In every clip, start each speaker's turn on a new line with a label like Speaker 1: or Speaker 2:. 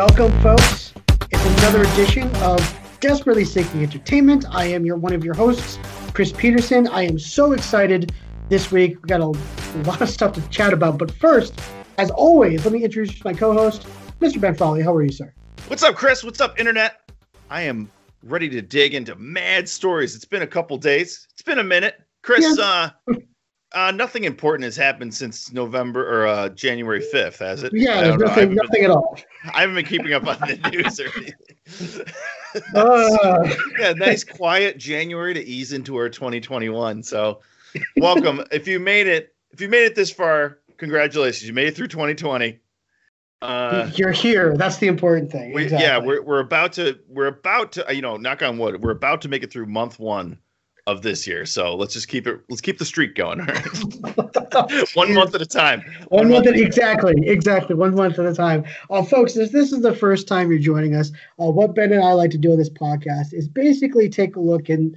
Speaker 1: Welcome, folks. It's another edition of Desperately Seeking Entertainment. I am your one of your hosts, Chris Peterson. I am so excited this week. We got a, lot of stuff to chat about, but first, as always, let me introduce my co-host, Mr. Ben Foley. How are you, sir?
Speaker 2: What's up, Chris? What's up, Internet? I am ready to dig into mad stories. It's been a couple days. It's been a minute. Chris, yeah. uh, uh, nothing important has happened since November or uh, January 5th, has it?
Speaker 1: Yeah, nothing, nothing been, at all.
Speaker 2: I haven't been keeping up on the news or anything. uh. yeah, nice quiet January to ease into our 2021. So, welcome. if you made it, if you made it this far, congratulations. You made it through 2020.
Speaker 1: Uh, You're here. That's the important thing.
Speaker 2: We, exactly. Yeah, we're we're about to we're about to you know knock on wood. We're about to make it through month one of this year. So let's just keep it. Let's keep the streak going. one month at a time.
Speaker 1: One, one month, month at, exactly, exactly. One month at a time. Uh, folks, if this is the first time you're joining us, uh, what Ben and I like to do on this podcast is basically take a look and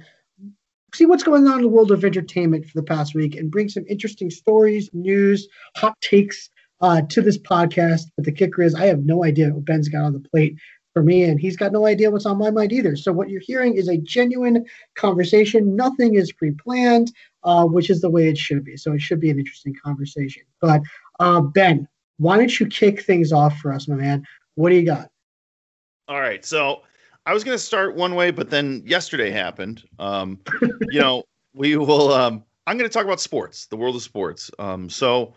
Speaker 1: see what's going on in the world of entertainment for the past week and bring some interesting stories, news, hot takes uh, to this podcast. But the kicker is, I have no idea what Ben's got on the plate for me, and he's got no idea what's on my mind either. So what you're hearing is a genuine conversation. Nothing is pre-planned, uh, which is the way it should be. So it should be an interesting conversation. But uh, Ben, why don't you kick things off for us, my man? What do you got?
Speaker 2: All right. So I was going to start one way, but then yesterday happened. Um, you know, we will. Um, I'm going to talk about sports, the world of sports. Um, so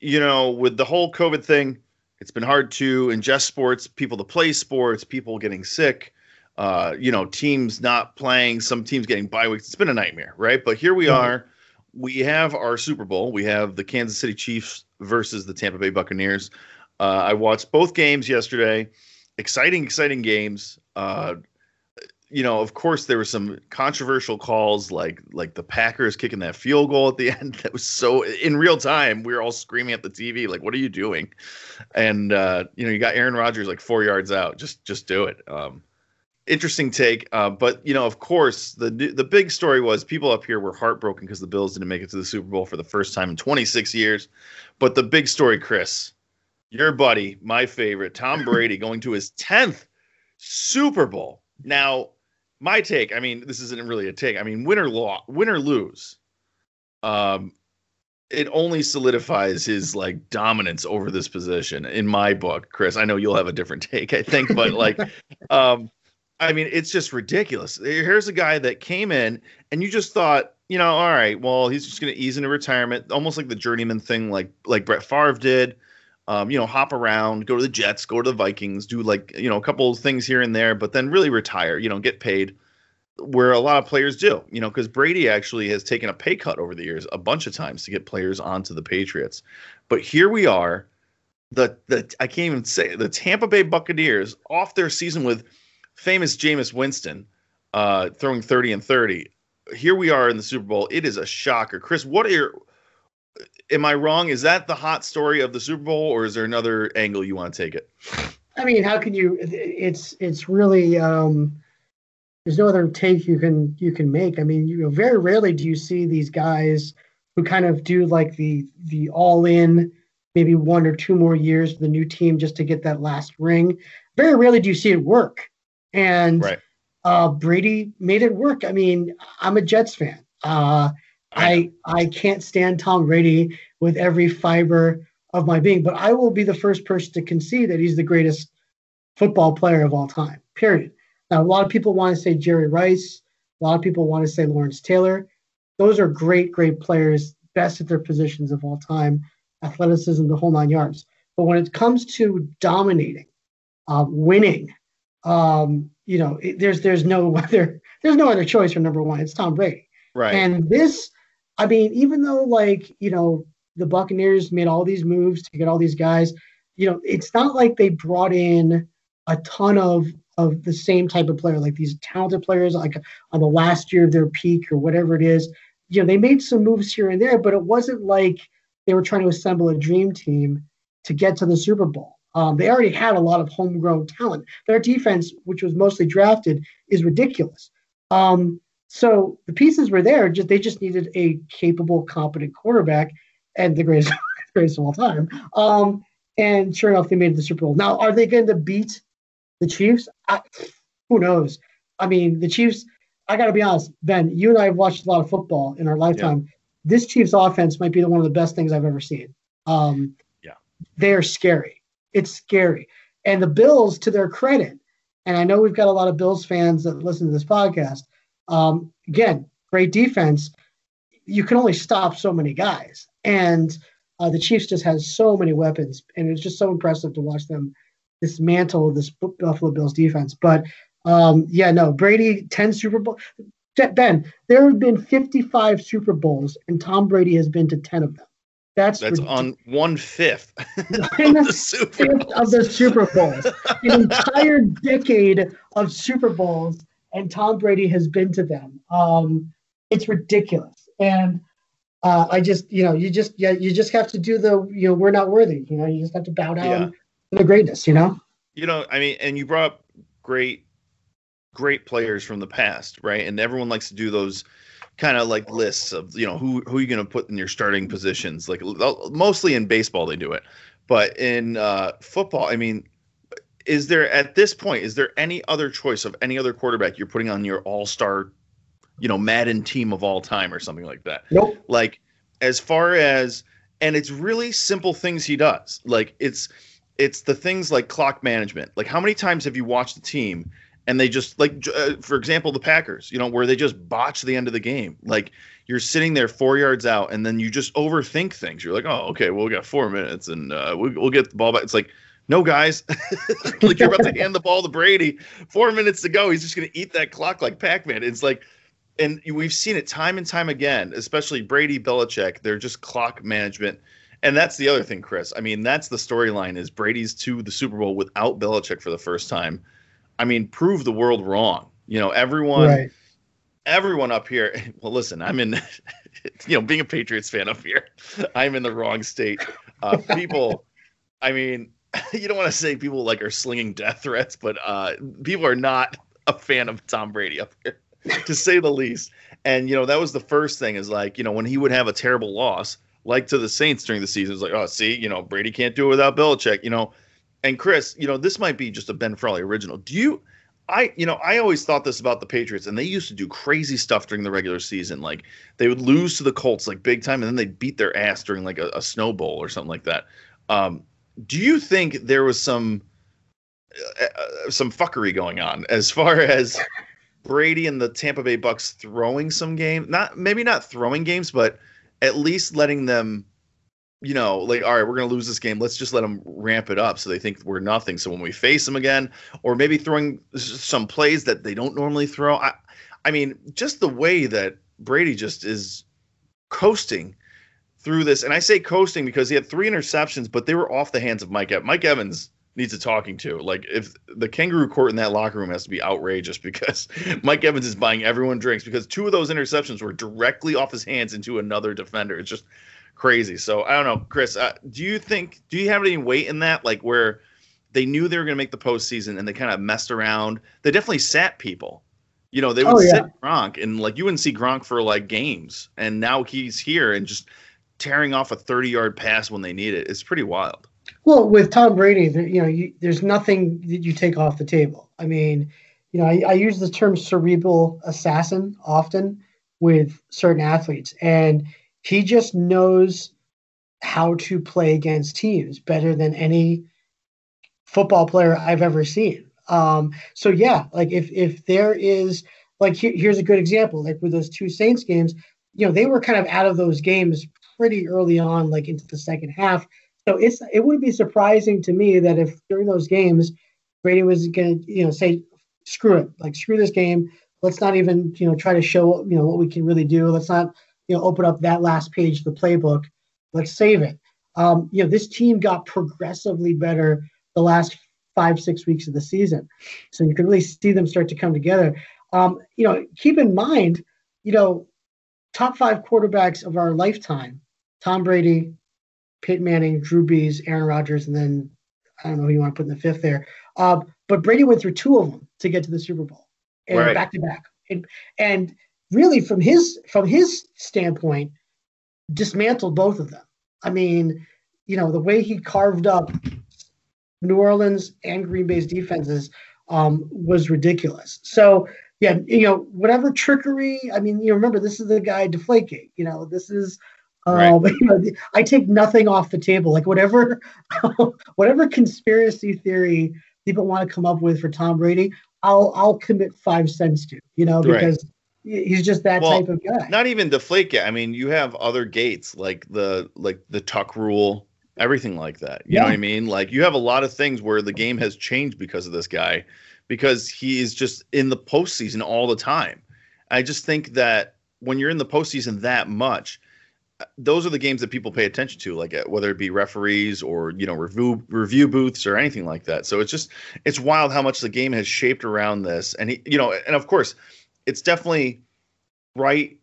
Speaker 2: you know, with the whole COVID thing, it's been hard to ingest sports, people to play sports, people getting sick, uh, you know, teams not playing, some teams getting bye weeks. It's been a nightmare, right? But here we are. We have our Super Bowl. We have the Kansas City Chiefs versus the Tampa Bay Buccaneers. Uh, I watched both games yesterday. Exciting, exciting games. Uh, you know, of course, there were some controversial calls, like like the Packers kicking that field goal at the end. That was so in real time. We were all screaming at the TV, like, "What are you doing?" And uh, you know, you got Aaron Rodgers like four yards out. Just just do it. Um, interesting take, uh, but you know, of course, the the big story was people up here were heartbroken because the Bills didn't make it to the Super Bowl for the first time in 26 years. But the big story, Chris, your buddy, my favorite, Tom Brady, going to his 10th Super Bowl. Now my take, I mean, this isn't really a take. I mean, win or law, win or lose, um, it only solidifies his like dominance over this position in my book, Chris. I know you'll have a different take, I think, but like, um, I mean, it's just ridiculous. Here's a guy that came in and you just thought, you know, all right, well, he's just going to ease into retirement, almost like the journeyman thing, like like Brett Favre did. Um, you know, hop around, go to the Jets, go to the Vikings, do like, you know, a couple things here and there, but then really retire, you know, get paid where a lot of players do, you know, because Brady actually has taken a pay cut over the years a bunch of times to get players onto the Patriots. But here we are, the the I can't even say the Tampa Bay Buccaneers off their season with famous Jameis Winston uh, throwing 30 and 30. Here we are in the Super Bowl. It is a shocker. Chris, what are your am I wrong? Is that the hot story of the Super Bowl, or is there another angle you want to take it?
Speaker 1: I mean, how can you? It's it's really um, there's no other take you can you can make. I mean, you know, very rarely do you see these guys who kind of do like the the all in, maybe one or two more years with the new team just to get that last ring. Very rarely do you see it work, and right. uh, Brady made it work. I mean, I'm a Jets fan. Uh, I I can't stand Tom Brady with every fiber of my being, but I will be the first person to concede that he's the greatest football player of all time. Period. Now, a lot of people want to say Jerry Rice. A lot of people want to say Lawrence Taylor. Those are great, great players, best at their positions of all time, athleticism, the whole nine yards. But when it comes to dominating, uh, winning, um, you know, it, there's there's no other there's no other choice for number one. It's Tom Brady.
Speaker 2: Right.
Speaker 1: And this I mean, even though like, you know, the Buccaneers made all these moves to get all these guys, you know, it's not like they brought in a ton of of the same type of player, like these talented players, like on the last year of their peak or whatever it is. You know, they made some moves here and there, but it wasn't like they were trying to assemble a dream team to get to the Super Bowl. Um, they already had a lot of homegrown talent. Their defense, which was mostly drafted, is ridiculous. Um, so the pieces were there. Just they just needed a capable, competent quarterback, and the greatest, greatest of all time. Um, And sure enough, they made the Super Bowl. Now, are they going to beat the Chiefs? I, who knows? I mean, the Chiefs. I got to be honest, Ben. You and I have watched a lot of football in our lifetime. Yeah. This Chiefs offense might be one of the best things I've ever seen. Um,
Speaker 2: yeah,
Speaker 1: they are scary. It's scary. And the Bills, to their credit, and I know we've got a lot of Bills fans that listen to this podcast. Um, again, great defense. You can only stop so many guys, and uh, the Chiefs just has so many weapons, and it's just so impressive to watch them dismantle this Buffalo Bills defense. But um, yeah, no, Brady ten Super Bowl. Ben, there have been 55 Super Bowls, and Tom Brady has been to 10 of them. That's
Speaker 2: that's ridiculous. on one fifth
Speaker 1: of the Super Bowls. of the Super Bowls. An entire decade of Super Bowls, and Tom Brady has been to them. Um, it's ridiculous, and uh, I just, you know, you just, yeah, you just have to do the, you know, we're not worthy. You know, you just have to bow down yeah. to the greatness. You know.
Speaker 2: You know, I mean, and you brought up great, great players from the past, right? And everyone likes to do those kind of like lists of you know who who you going to put in your starting positions. Like mostly in baseball they do it, but in uh, football, I mean, is there at this point is there any other choice of any other quarterback you're putting on your all star, you know, Madden team of all time or something like that?
Speaker 1: Nope.
Speaker 2: Like as far as and it's really simple things he does. Like it's it's the things like clock management. Like how many times have you watched the team and they just like uh, for example the packers you know where they just botch the end of the game like you're sitting there four yards out and then you just overthink things you're like oh okay well we got four minutes and uh, we, we'll get the ball back it's like no guys like you're about to hand the ball to brady four minutes to go he's just going to eat that clock like pac-man it's like and we've seen it time and time again especially brady belichick they're just clock management and that's the other thing chris i mean that's the storyline is brady's to the super bowl without belichick for the first time I mean, prove the world wrong. You know, everyone, right. everyone up here. Well, listen, I'm in. You know, being a Patriots fan up here, I'm in the wrong state. Uh, people, I mean, you don't want to say people like are slinging death threats, but uh, people are not a fan of Tom Brady up here, to say the least. And you know, that was the first thing is like, you know, when he would have a terrible loss, like to the Saints during the season, it's like, oh, see, you know, Brady can't do it without Belichick. You know, and Chris, you know, this might be just a Ben Foley original. Do you I you know, I always thought this about the Patriots and they used to do crazy stuff during the regular season. Like they would lose to the Colts like big time and then they'd beat their ass during like a, a snow bowl or something like that. Um, do you think there was some uh, uh some fuckery going on as far as Brady and the Tampa Bay Bucks throwing some game? Not maybe not throwing games, but at least letting them you know, like, all right, we're going to lose this game. Let's just let them ramp it up so they think we're nothing. So when we face them again, or maybe throwing some plays that they don't normally throw. I, I mean, just the way that Brady just is coasting through this. And I say coasting because he had three interceptions, but they were off the hands of Mike Evans. Mike Evans needs a talking to. Like, if the kangaroo court in that locker room has to be outrageous because Mike Evans is buying everyone drinks because two of those interceptions were directly off his hands into another defender. It's just crazy. So I don't know, Chris. Uh, do you think? Do you have any weight in that? Like where they knew they were going to make the postseason and they kind of messed around. They definitely sat people. You know, they would oh, yeah. sit Gronk and like you wouldn't see Gronk for like games, and now he's here and just tearing off a thirty-yard pass when they need it. It's pretty wild.
Speaker 1: Well, with Tom Brady, you know, you, there's nothing that you take off the table. I mean, you know, I, I use the term cerebral assassin often with certain athletes, and he just knows how to play against teams better than any football player I've ever seen. Um, so yeah, like if if there is like here, here's a good example, like with those two Saints games, you know, they were kind of out of those games pretty early on, like into the second half. So it's it would be surprising to me that if during those games Brady was gonna, you know, say, screw it, like screw this game. Let's not even, you know, try to show, you know, what we can really do. Let's not you know, open up that last page of the playbook. Let's save it. Um, you know, this team got progressively better the last five, six weeks of the season. So you can really see them start to come together. Um, you know, keep in mind, you know, top five quarterbacks of our lifetime Tom Brady, Peyton Manning, Drew Brees, Aaron Rodgers, and then I don't know who you want to put in the fifth there. Uh, but Brady went through two of them to get to the Super Bowl and right. back to back. And, and really from his from his standpoint dismantled both of them. I mean, you know, the way he carved up New Orleans and Green Bay's defenses um, was ridiculous. So yeah, you know, whatever trickery. I mean, you know, remember this is the guy Deflategate. You know, this is. Um, right. you know, I take nothing off the table. Like whatever, whatever conspiracy theory people want to come up with for Tom Brady, I'll I'll commit five cents to. You know, because right. he's just that well, type of guy.
Speaker 2: Not even Deflategate. I mean, you have other gates like the like the Tuck rule everything like that. You yeah. know what I mean? Like you have a lot of things where the game has changed because of this guy, because he is just in the postseason all the time. I just think that when you're in the postseason that much, those are the games that people pay attention to, like uh, whether it be referees or you know review review booths or anything like that. So it's just it's wild how much the game has shaped around this, and he, you know, and of course, it's definitely right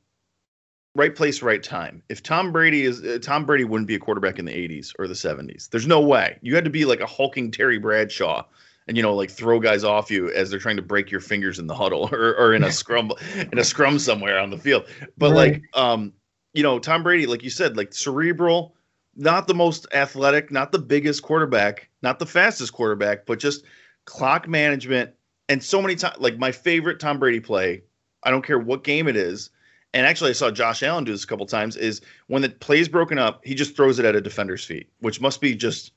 Speaker 2: right place, right time. If Tom Brady is uh, Tom Brady wouldn't be a quarterback in the 80s or the 70s. There's no way. You had to be like a hulking Terry Bradshaw and you know like throw guys off you as they're trying to break your fingers in the huddle or, or in a scrum in a scrum somewhere on the field. But right. like um you know Tom Brady like you said like cerebral not the most athletic, not the biggest quarterback, not the fastest quarterback, but just clock management and so many times like my favorite Tom Brady play, I don't care what game it is, and actually I saw Josh Allen do this a couple times, is when the play's broken up, he just throws it at a defender's feet, which must be just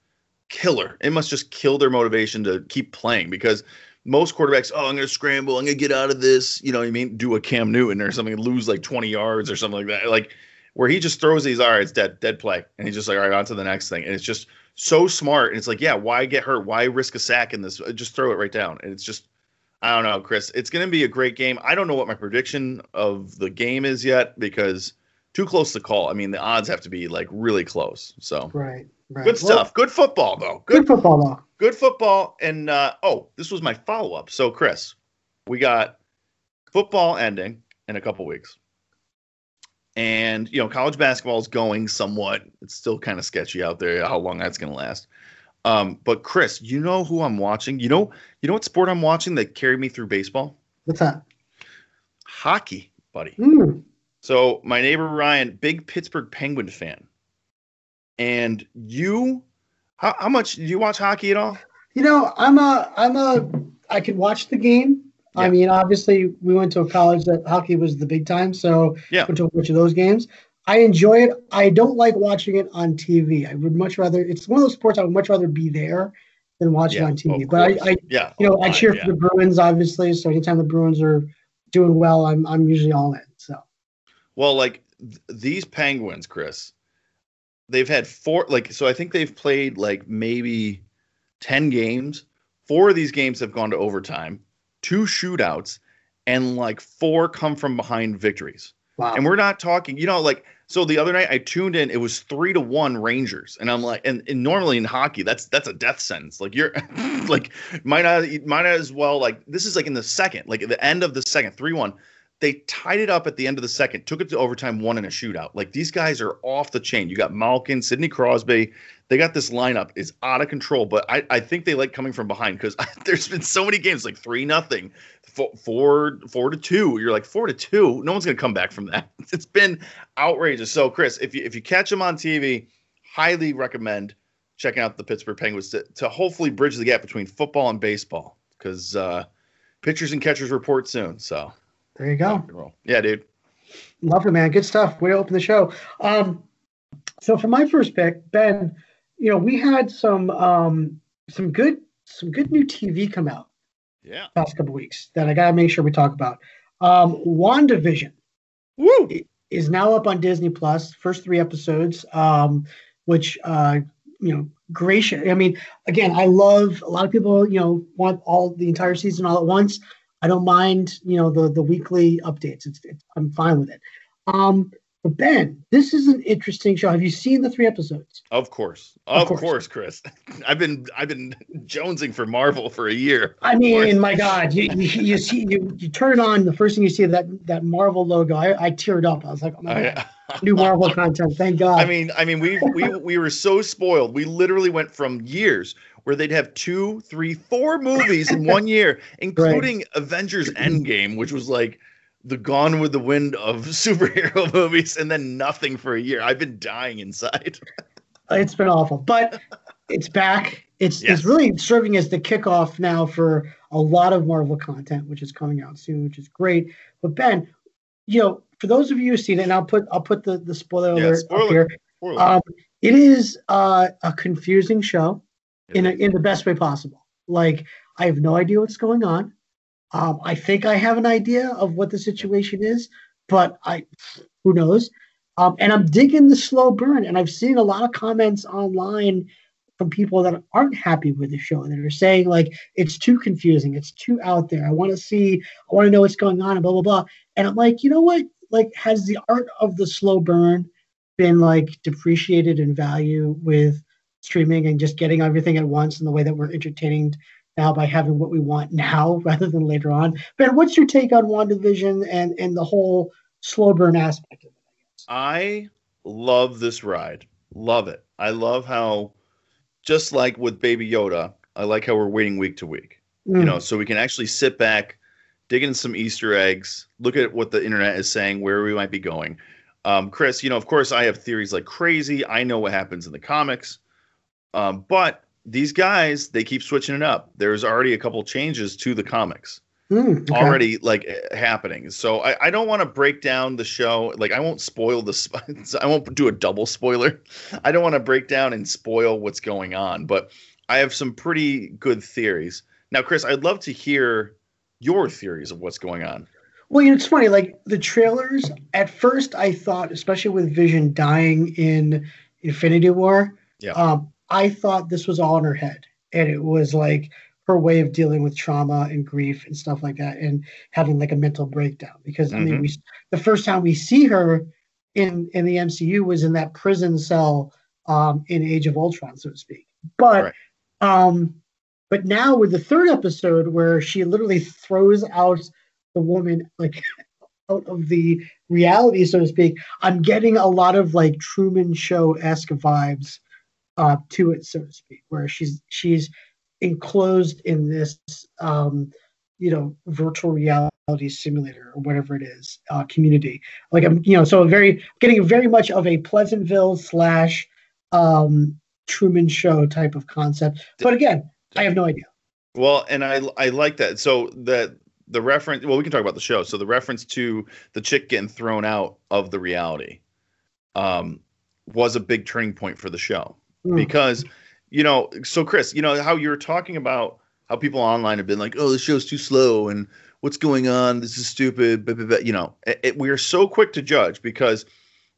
Speaker 2: killer. It must just kill their motivation to keep playing because most quarterbacks, oh, I'm going to scramble, I'm going to get out of this, you know what I mean? Do a Cam Newton or something, lose like 20 yards or something like that. Like where he just throws these, all right, it's dead, dead play. And he's just like, all right, on to the next thing. And it's just so smart. And it's like, yeah, why get hurt? Why risk a sack in this? Uh, just throw it right down. And it's just I don't know, Chris. It's going to be a great game. I don't know what my prediction of the game is yet because too close to call. I mean, the odds have to be like really close. So
Speaker 1: right, right.
Speaker 2: good stuff. Well, good football though.
Speaker 1: Good, good, football though.
Speaker 2: Good football. And uh, oh, this was my follow up. So Chris, we got football ending in a couple weeks. And you know, college basketball is going somewhat. It's still kind of sketchy out there how long that's going to last. Um, but Chris, you know who I'm watching? You know, you know what sport I'm watching that carried me through baseball?
Speaker 1: What's that?
Speaker 2: Hockey, buddy. Mm. So my neighbor Ryan, big Pittsburgh Penguin fan. And you how, how much do you watch hockey at all?
Speaker 1: You know, I'm a I'm a I can watch the game. Yeah. I mean, obviously, we went to a college that hockey was the big time, so yeah. went to a bunch of those games. I enjoy it. I don't like watching it on TV. I would much rather. It's one of those sports I would much rather be there than watch yeah, it on TV. But I, I yeah, you know, I cheer yeah. for the Bruins obviously. So anytime the Bruins are doing well, I'm I'm usually all in.
Speaker 2: Well, like th- these Penguins, Chris, they've had four. Like, so I think they've played like maybe ten games. Four of these games have gone to overtime, two shootouts, and like four come from behind victories. Wow. And we're not talking, you know, like so the other night I tuned in, it was three to one Rangers. And I'm like, and, and normally in hockey, that's that's a death sentence. Like you're like might not might not as well like this is like in the second, like at the end of the second, three one. They tied it up at the end of the second, took it to overtime, won in a shootout. Like these guys are off the chain. You got Malkin, Sidney Crosby. They got this lineup is out of control, but I, I think they like coming from behind because there's been so many games like three nothing, four four to two. You're like four to two. No one's gonna come back from that. It's been outrageous. So Chris, if you if you catch them on TV, highly recommend checking out the Pittsburgh Penguins to, to hopefully bridge the gap between football and baseball because uh, pitchers and catchers report soon. So
Speaker 1: there you go.
Speaker 2: Yeah, dude.
Speaker 1: Love it, man. Good stuff. Way to open the show. Um, so for my first pick, Ben, you know, we had some um, some good some good new TV come out.
Speaker 2: Yeah.
Speaker 1: Past couple weeks that I gotta make sure we talk about. Um, WandaVision.
Speaker 2: Woo!
Speaker 1: Is now up on Disney Plus. First three episodes. Um, which uh, you know, gracious. I mean, again, I love a lot of people. You know, want all the entire season all at once. I don't mind, you know, the the weekly updates. It's, it's I'm fine with it. Um, but Ben, this is an interesting show. Have you seen the three episodes?
Speaker 2: Of course, of, of course. course. Chris. I've been I've been jonesing for Marvel for a year.
Speaker 1: I mean, my God, you, you, you see you, you turn on the first thing you see that that Marvel logo. I, I teared up. I was like, oh my God. new Marvel content. Thank God.
Speaker 2: I mean, I mean, we we we were so spoiled. We literally went from years where they'd have two, three, four movies in one year, including right. Avengers Endgame, which was like the Gone with the Wind of superhero movies, and then nothing for a year. I've been dying inside.
Speaker 1: It's been awful, but it's back. It's
Speaker 2: Yes.
Speaker 1: it's really serving as the kickoff now for a lot of Marvel content, which is coming out soon, which is great. But Ben, you know, for those of you who've seen it, and I'll put I'll put the the spoiler
Speaker 2: Yeah,
Speaker 1: alert
Speaker 2: spoiler.
Speaker 1: up here.
Speaker 2: Spoiler.
Speaker 1: Um, it is uh, a confusing show in a, in the best way possible. Like I have no idea what's going on. Um, I think I have an idea of what the situation is, but I who knows. Um, and I'm digging the slow burn, and I've seen a lot of comments online from people that aren't happy with the show and that are saying like it's too confusing, it's too out there. I want to see, I want to know what's going on, and blah blah blah. And I'm like, you know what? Like, has the art of the slow burn been like depreciated in value with streaming and just getting everything at once in the way that we're entertaining now by having what we want now rather than later on. Ben, what's your take on WandaVision and and the whole slow burn aspect of it?
Speaker 2: I love this ride. Love it. I love how, just like with Baby Yoda, I like how we're waiting week to week.
Speaker 1: Mm.
Speaker 2: You know, so we can actually sit back, dig in some Easter eggs, look at what the internet is saying, where we might be going. Um, Chris, you know, of course, I have theories like crazy. I know what happens in the comics, um, but these guys they keep switching it up. There's already a couple changes to the comics
Speaker 1: Mm, okay.
Speaker 2: already like happening. So I, I don't want to break down the show. Like I won't spoil the. sp- I won't do a double spoiler. I don't want to break down and spoil what's going on. But I have some pretty good theories. Now, Chris, I'd love to hear your theories of what's going on.
Speaker 1: Well, you know, it's funny. Like the trailers, at first, I thought, especially with Vision dying in Infinity War,
Speaker 2: Yeah.
Speaker 1: um, I thought this was all in her head, and it was like her way of dealing with trauma and grief and stuff like that, and having like a mental breakdown. Because I mean,
Speaker 2: Mhm.
Speaker 1: we the first time we see her in in the MCU was in that prison cell um, in Age of Ultron, so to speak. But
Speaker 2: Right.
Speaker 1: um, but now with the third episode where she literally throws out the woman like out of the reality, so to speak, I'm getting a lot of like Truman Show esque vibes uh, to it, so to speak, where she's she's enclosed in this um, you know virtual reality simulator or whatever it is uh, community. Like I'm you know so very getting very much of a Pleasantville slash um, Truman Show type of concept, but again, I have no idea.
Speaker 2: Well, and I I like that. So the the reference. Well, we can talk about the show. So the reference to the chick getting thrown out of the reality, um, was a big turning point for the show.
Speaker 1: Mm.
Speaker 2: because you know so chris you know how you're talking about how people online have been like oh the show's too slow and what's going on? This is stupid blah, blah, blah. you know it, it- we are so quick to judge because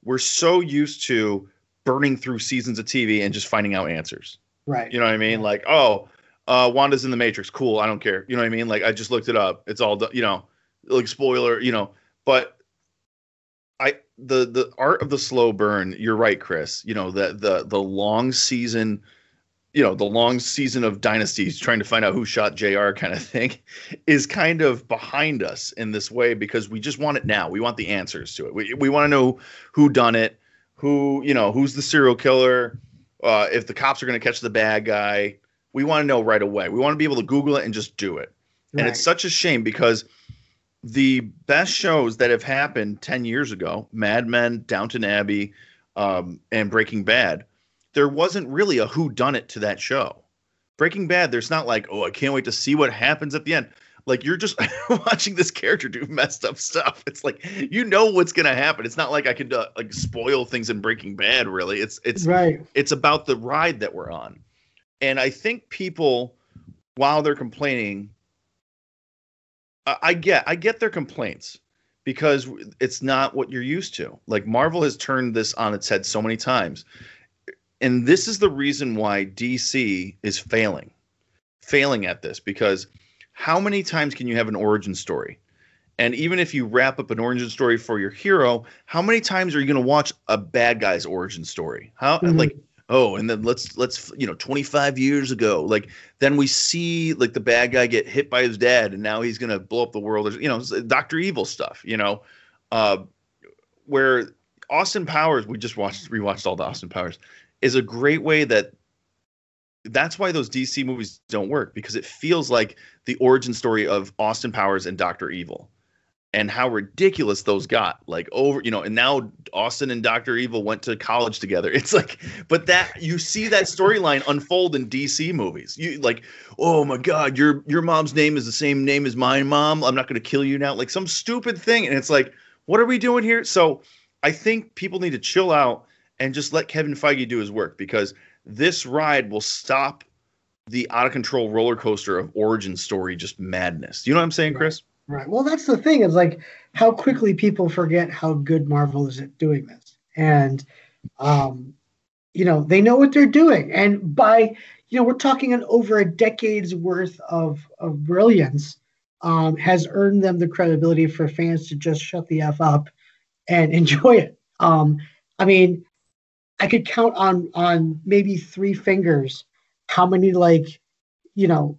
Speaker 2: we're so used to burning through seasons of tv and just finding out answers.
Speaker 1: Right.
Speaker 2: you know what i mean? Like oh uh wanda's in the matrix. Cool. I don't care. You know what i mean? Like i just looked it up. It's all done you know like spoiler you know but I the the art of the slow burn. You're right, Chris. You know the the the long season, you know the long season of dynasties trying to find out who shot J.R. kind of thing, is kind of behind us in this way because we just want it now. We want the answers to it. We we want to know who done it, who you know who's the serial killer, uh, if the cops are going to catch the bad guy. We want to know right away. We want to be able to Google it and just do it. And it's such a shame because the best shows that have happened 10 years ago Mad Men, Downton Abbey, um, and Breaking Bad, there wasn't really a who done it to that show. Breaking Bad, there's not like, oh, I can't wait to see what happens at the end. Like you're just watching this character do messed up stuff. It's like you know what's gonna happen. It's not like I can uh, like spoil things in Breaking Bad. Really, it's it's
Speaker 1: right.
Speaker 2: it's about the ride that we're on. And I think people, while they're complaining, I, I get I get their complaints because it's not what you're used to. Like Marvel has turned this on its head so many times. And this is the reason why DC is failing. Failing at this because how many times can you have an origin story? And even if you wrap up an origin story for your hero, how many times are you going to watch a bad guy's origin story? How
Speaker 1: Mhm.
Speaker 2: like oh, and then let's let's you know 25 years ago, like then we see like the bad guy get hit by his dad, and now he's to blow up the world. There's, you know, Doctor Evil stuff. You know, uh, where Austin Powers, we just watched rewatched all the Austin Powers, is a great way that. That's why those DC movies don't work because it feels like the origin story of Austin Powers and Doctor Evil and how ridiculous those got. Like over, you know, and now Austin and Dr. Evil went to college together. It's like, but that you see that storyline unfold in DC movies. You like, oh my God, your your mom's name is the same name as my mom. I'm not gonna kill you now. Like some stupid thing. And it's like, what are we doing here? So I think people need to chill out and just let Kevin Feige do his work because this ride will stop the out of control roller coaster of origin story just madness. You know what I'm saying, Chris?
Speaker 1: Right. Well, that's the thing is like how quickly people forget how good Marvel is at doing this. And, um, you know, they know what they're doing. And by, you know, we're talking an over a decade's worth of, of brilliance um, has earned them the credibility for fans to just shut the F up and enjoy it. Um, I mean, I could count on on maybe three fingers how many like, you know,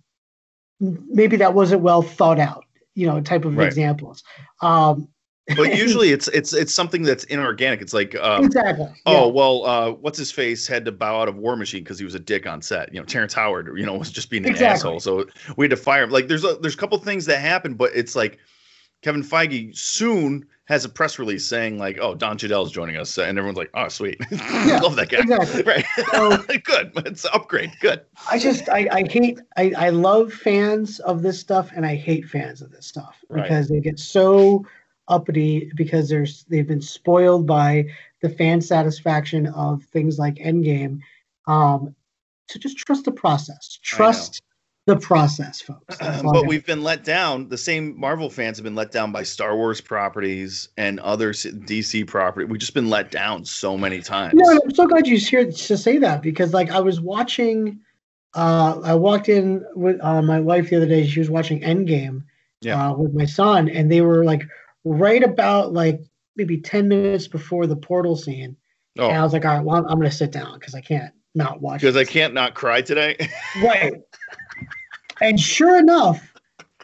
Speaker 1: maybe that wasn't well thought out you know type of right. examples um
Speaker 2: but usually it's it's it's something that's inorganic it's like um,
Speaker 1: exactly
Speaker 2: oh yeah. well uh what's his face had to bow out of war machine because he was a dick on set you know terrence howard you know was just being an exactly. asshole so we had to fire him like there's a there's a couple things that happen but it's like kevin feige soon has a press release saying like, "Oh, Don Cheadle is joining us," and everyone's like, "Oh, sweet, yeah, love that guy." Exactly. Right. So, Good. It's upgrade. Good.
Speaker 1: I just I, I hate I, I love fans of this stuff and I hate fans of this stuff because right. they get so uppity because there's they've been spoiled by the fan satisfaction of things like Endgame. Um, to just trust the process. Trust the process, folks.
Speaker 2: but we've been let down. The same Marvel fans have been let down by Star Wars properties and other DC property. We've just been let down so many times.
Speaker 1: No, I'm so glad you're here to say that because, like, I was watching. Uh, I walked in with uh, my wife the other day. She was watching Endgame yeah. uh, with my son, and they were like right about like maybe ten minutes before the portal scene. Oh. And I was like, all right, well, I'm going to sit down because I can't not watch.
Speaker 2: Because I can't not cry today.
Speaker 1: right. And sure enough,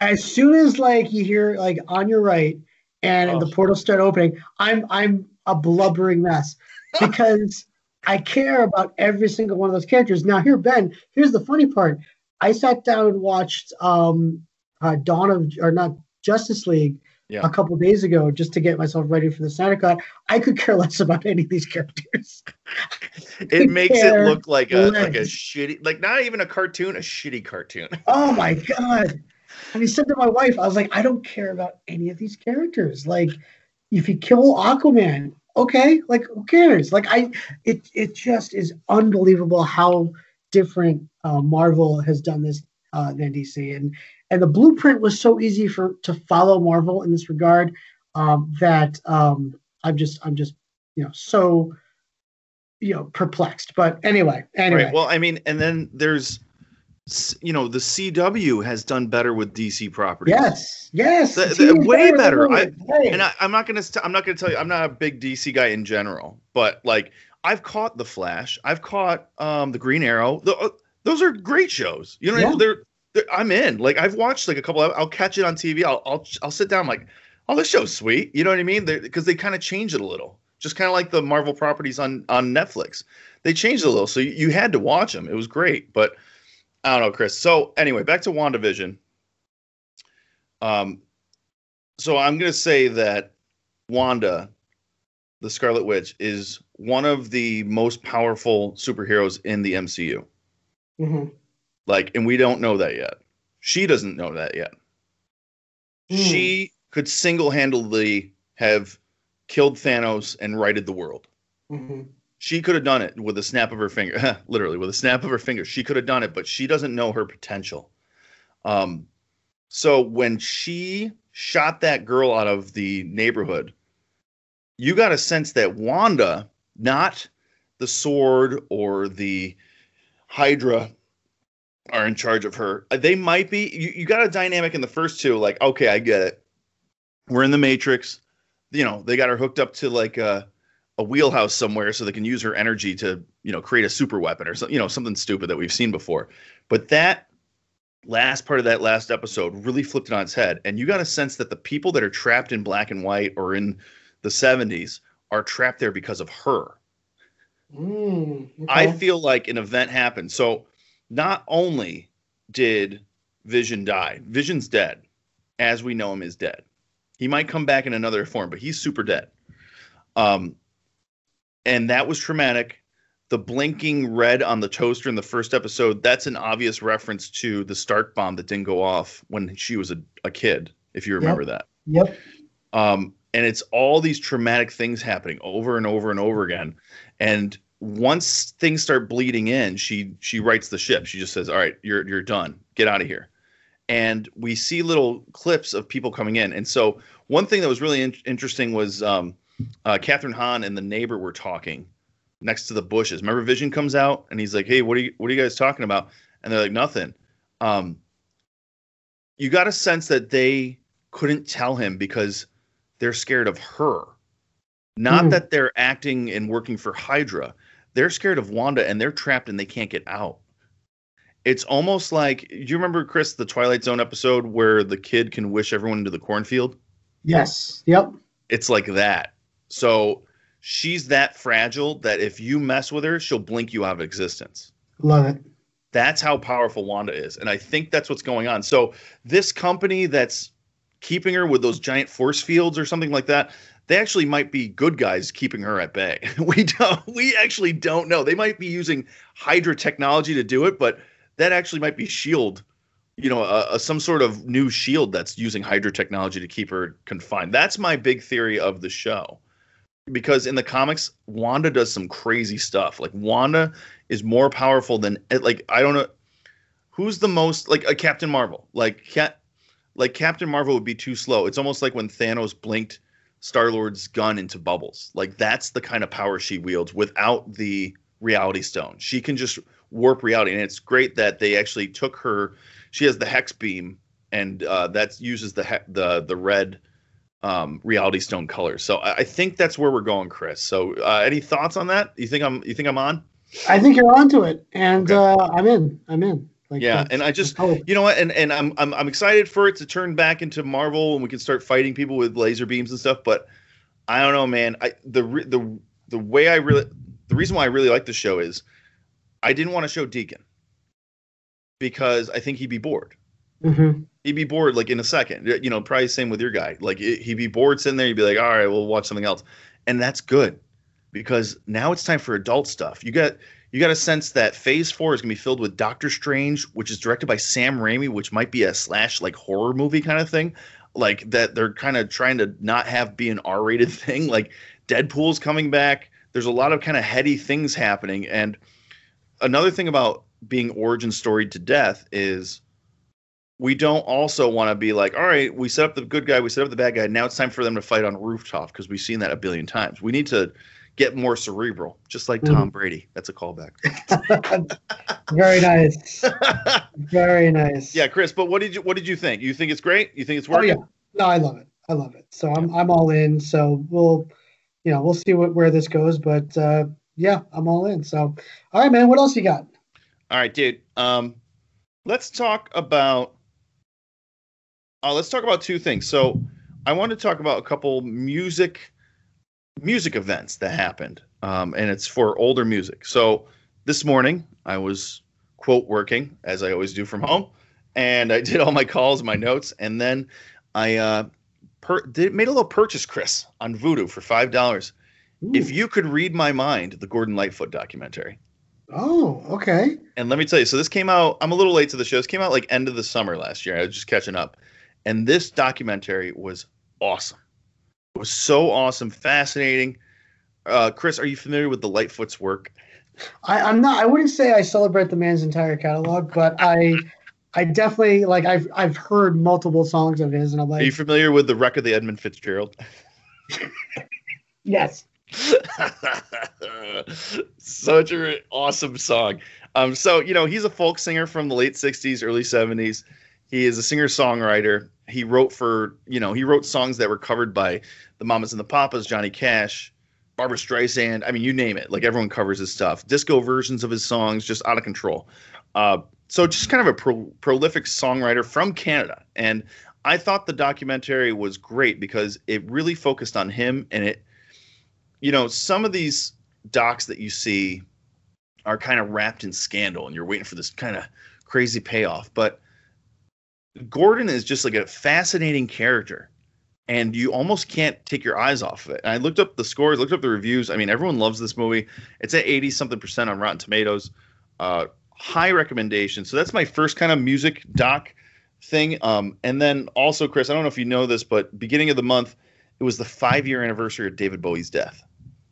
Speaker 1: as soon as like you hear like on your right and oh. the portals start opening, I'm I'm a blubbering mess because I care about every single one of those characters. Now here, Ben, here's the funny part. I sat down and watched um uh, Dawn of or not Justice League yeah. a couple days ago just to get myself ready for the Snyder Cut. I could care less about any of these characters.
Speaker 2: it makes it look like a less. like a shitty, like not even a cartoon, a shitty cartoon.
Speaker 1: oh my god! And he said to my wife, I was like, I don't care about any of these characters. Like, if you kill Aquaman, okay, like who cares? Like I, it it just is unbelievable how different uh, Marvel has done this uh, than DC, and and the blueprint was so easy for to follow Marvel in this regard um, that um, I'm just I'm just you know so you know perplexed. But anyway, anyway. Right.
Speaker 2: Well, I mean, and then there's you know the CW has done better with DC properties.
Speaker 1: Yes, yes,
Speaker 2: the, the, way better. I, and I, am not gonna st- I'm not gonna tell you I'm not a big DC guy in general, but like I've caught the Flash, I've caught um the Green Arrow. The, uh, those are great shows. You know, yeah. they're I'm in. Like I've watched like a couple. I'll catch it on TV. I'll I'll I'll sit down. I'm like, oh, this show's sweet. You know what I mean? Because they kind of change it a little, just kind of like the Marvel properties on on Netflix. They changed it a little, so you, you had to watch them. It was great, but I don't know, Chris. So anyway, back to WandaVision. Um, so I'm gonna say that Wanda, the Scarlet Witch, is one of the most powerful superheroes in the MCU. Mm-hmm. Like, and we don't know that yet. She doesn't know that yet. Mm. She could single handedly have killed Thanos and righted the world. Mm-hmm. She could have done it with a snap of her finger, literally with a snap of her finger. She could have done it, but she doesn't know her potential. Um, so when she shot that girl out of the neighborhood, you got a sense that Wanda, not the sword or the Hydra, are in charge of her. Uh, they might be. You, you got a dynamic in the first two, like, okay, I get it. We're in the Matrix. You know, they got her hooked up to like a, a wheelhouse somewhere so they can use her energy to, you know, create a super weapon or something, you know, something stupid that we've seen before. But that last part of that last episode really flipped it on its head. And you got a sense that the people that are trapped in black and white or in the 70s are trapped there because of her. Mm, okay. I feel like an event happened. So not only did Vision die, Vision's dead, as we know him is dead. He might come back in another form, but he's super dead. Um, and that was traumatic. The blinking red on the toaster in the first episode, that's an obvious reference to the Stark bomb that didn't go off when she was a, a kid, if you remember
Speaker 1: Yep.
Speaker 2: that.
Speaker 1: Yep.
Speaker 2: Um, and it's all these traumatic things happening over and over and over again. And once things start bleeding in, she she rights the ship. She just says, "All right, you're you're done. Get out of here." And we see little clips of people coming in. And so one thing that was really in- interesting was um, uh, Kathryn Hahn and the neighbor were talking next to the bushes. Remember, Vision comes out and he's like, "Hey, what are you what are you guys talking about?" And they're like, "Nothing." Um, you got a sense that they couldn't tell him because they're scared of her. Not
Speaker 1: Hmm.
Speaker 2: that they're acting and working for Hydra. They're scared of Wanda and they're trapped and they can't get out. It's almost like do you remember Chris the Twilight Zone episode where the kid can wish everyone into the cornfield?
Speaker 1: Yes. Yep.
Speaker 2: It's like that. So she's that fragile that if you mess with her, she'll blink you out of existence
Speaker 1: Love it.
Speaker 2: that's how powerful Wanda is. And I think that's what's going on. So this company that's keeping her with those giant force fields or something like that, they actually might be good guys keeping her at bay. we don't we actually don't know. They might be using Hydra technology to do it, but that actually might be shield you know, some sort of new shield that's using Hydra technology to keep her confined. That's my big theory of the show. Because in the comics, Wanda does some crazy stuff. Like Wanda is more powerful than eh, like I don't know who's the most like a Captain Marvel. Like cat like Captain Marvel would be too slow. It's almost like when Thanos blinked Star Lord's gun into bubbles. Like that's the kind of power she wields without the reality stone. She can just warp reality. And it's great that they actually took her she has the hex beam and uh, that uses the he- the the red um, reality stone color. So I, I think that's where we're going, Chris. So uh, any thoughts on that? You think I'm you think I'm on?
Speaker 1: I think you're onto it, and
Speaker 2: Okay.
Speaker 1: uh, I'm in. I'm in. Like
Speaker 2: Yeah, and I just
Speaker 1: oh,
Speaker 2: you know what, and and I'm I'm I'm excited for it to turn back into Marvel and we can start fighting people with laser beams and stuff. But I don't know, man. I the the the way I really the reason why I really like the show is I didn't want to show Deacon because I think he'd be bored.
Speaker 1: mhm.
Speaker 2: He'd be bored like in a second. You know, probably same with your guy. Like it, he'd be bored sitting there. He'd be like, "All right, we'll watch something else," and that's good because now it's time for adult stuff. You got you got a sense that Phase Four is gonna be filled with Doctor Strange, which is directed by Sam Raimi, which might be a slash like horror movie kind of thing. Like that they're kind of trying to not have be an R-rated thing. Like Deadpool's coming back. There's a lot of kind of heady things happening, and another thing about being origin storied to death is we don't also want to be like, all right, we set up the good guy, we set up the bad guy. Now it's time for them to fight on rooftop because we've seen that a billion times. We need to get more cerebral, just like Tom Brady. That's a callback.
Speaker 1: Very nice. Very nice.
Speaker 2: yeah, Chris. But what did you what did you think? You think it's great? You think it's working?
Speaker 1: Oh yeah. No, I love it. I love it. So I'm I'm all in. So we'll, you know, we'll see what where this goes. But uh, yeah, I'm all in. So all right, man. What else you got?
Speaker 2: All right, dude. Um, let's talk about. Uh, let's talk about two things. So, I want to talk about a couple music, music events that happened, um, and it's for older music. So, this morning I was quote working as I always do from home, and I did all my calls, my notes, and then I uh, per- did made a little purchase, Chris, on Vudu for five dollars. If you could read my mind, the Gordon Lightfoot documentary.
Speaker 1: Oh, okay.
Speaker 2: And let me tell you, so this came out. I'm a little late to the show. This came out like end of the summer last year. I was just catching up, and this documentary was awesome. It was so awesome, fascinating. Uh, Chris, are you familiar with the Lightfoot's work?
Speaker 1: I, I'm not. I wouldn't say I celebrate the man's entire catalog, but I, I definitely like. I've I've heard multiple songs of his, and I'm like.
Speaker 2: Are you familiar with the wreck of the Edmund Fitzgerald?
Speaker 1: yes.
Speaker 2: Such an awesome song. Um, so you know he's a folk singer from the late '60s, early '70s. He is a singer songwriter. He wrote for you know he wrote songs that were covered by the Mamas and the Papas, Johnny Cash, Barbra Streisand. I mean, you name it. Like everyone covers his stuff. Disco versions of his songs, just out of control. Uh, so just kind of a pro- prolific songwriter from Canada. And I thought the documentary was great because it really focused on him and it you know, some of these docs that you see are kind of wrapped in scandal and you're waiting for this kind of crazy payoff. But Gordon is just like a fascinating character. and you almost can't take your eyes off of it. And I looked up the scores, looked up the reviews. I mean, everyone loves this movie. It's at 80 something percent on Rotten Tomatoes. Uh, high recommendation. So that's my first kind of music doc thing. Um, and then also, Chris, I don't know if you know this, but beginning of the month, it was the five year anniversary of David Bowie's death.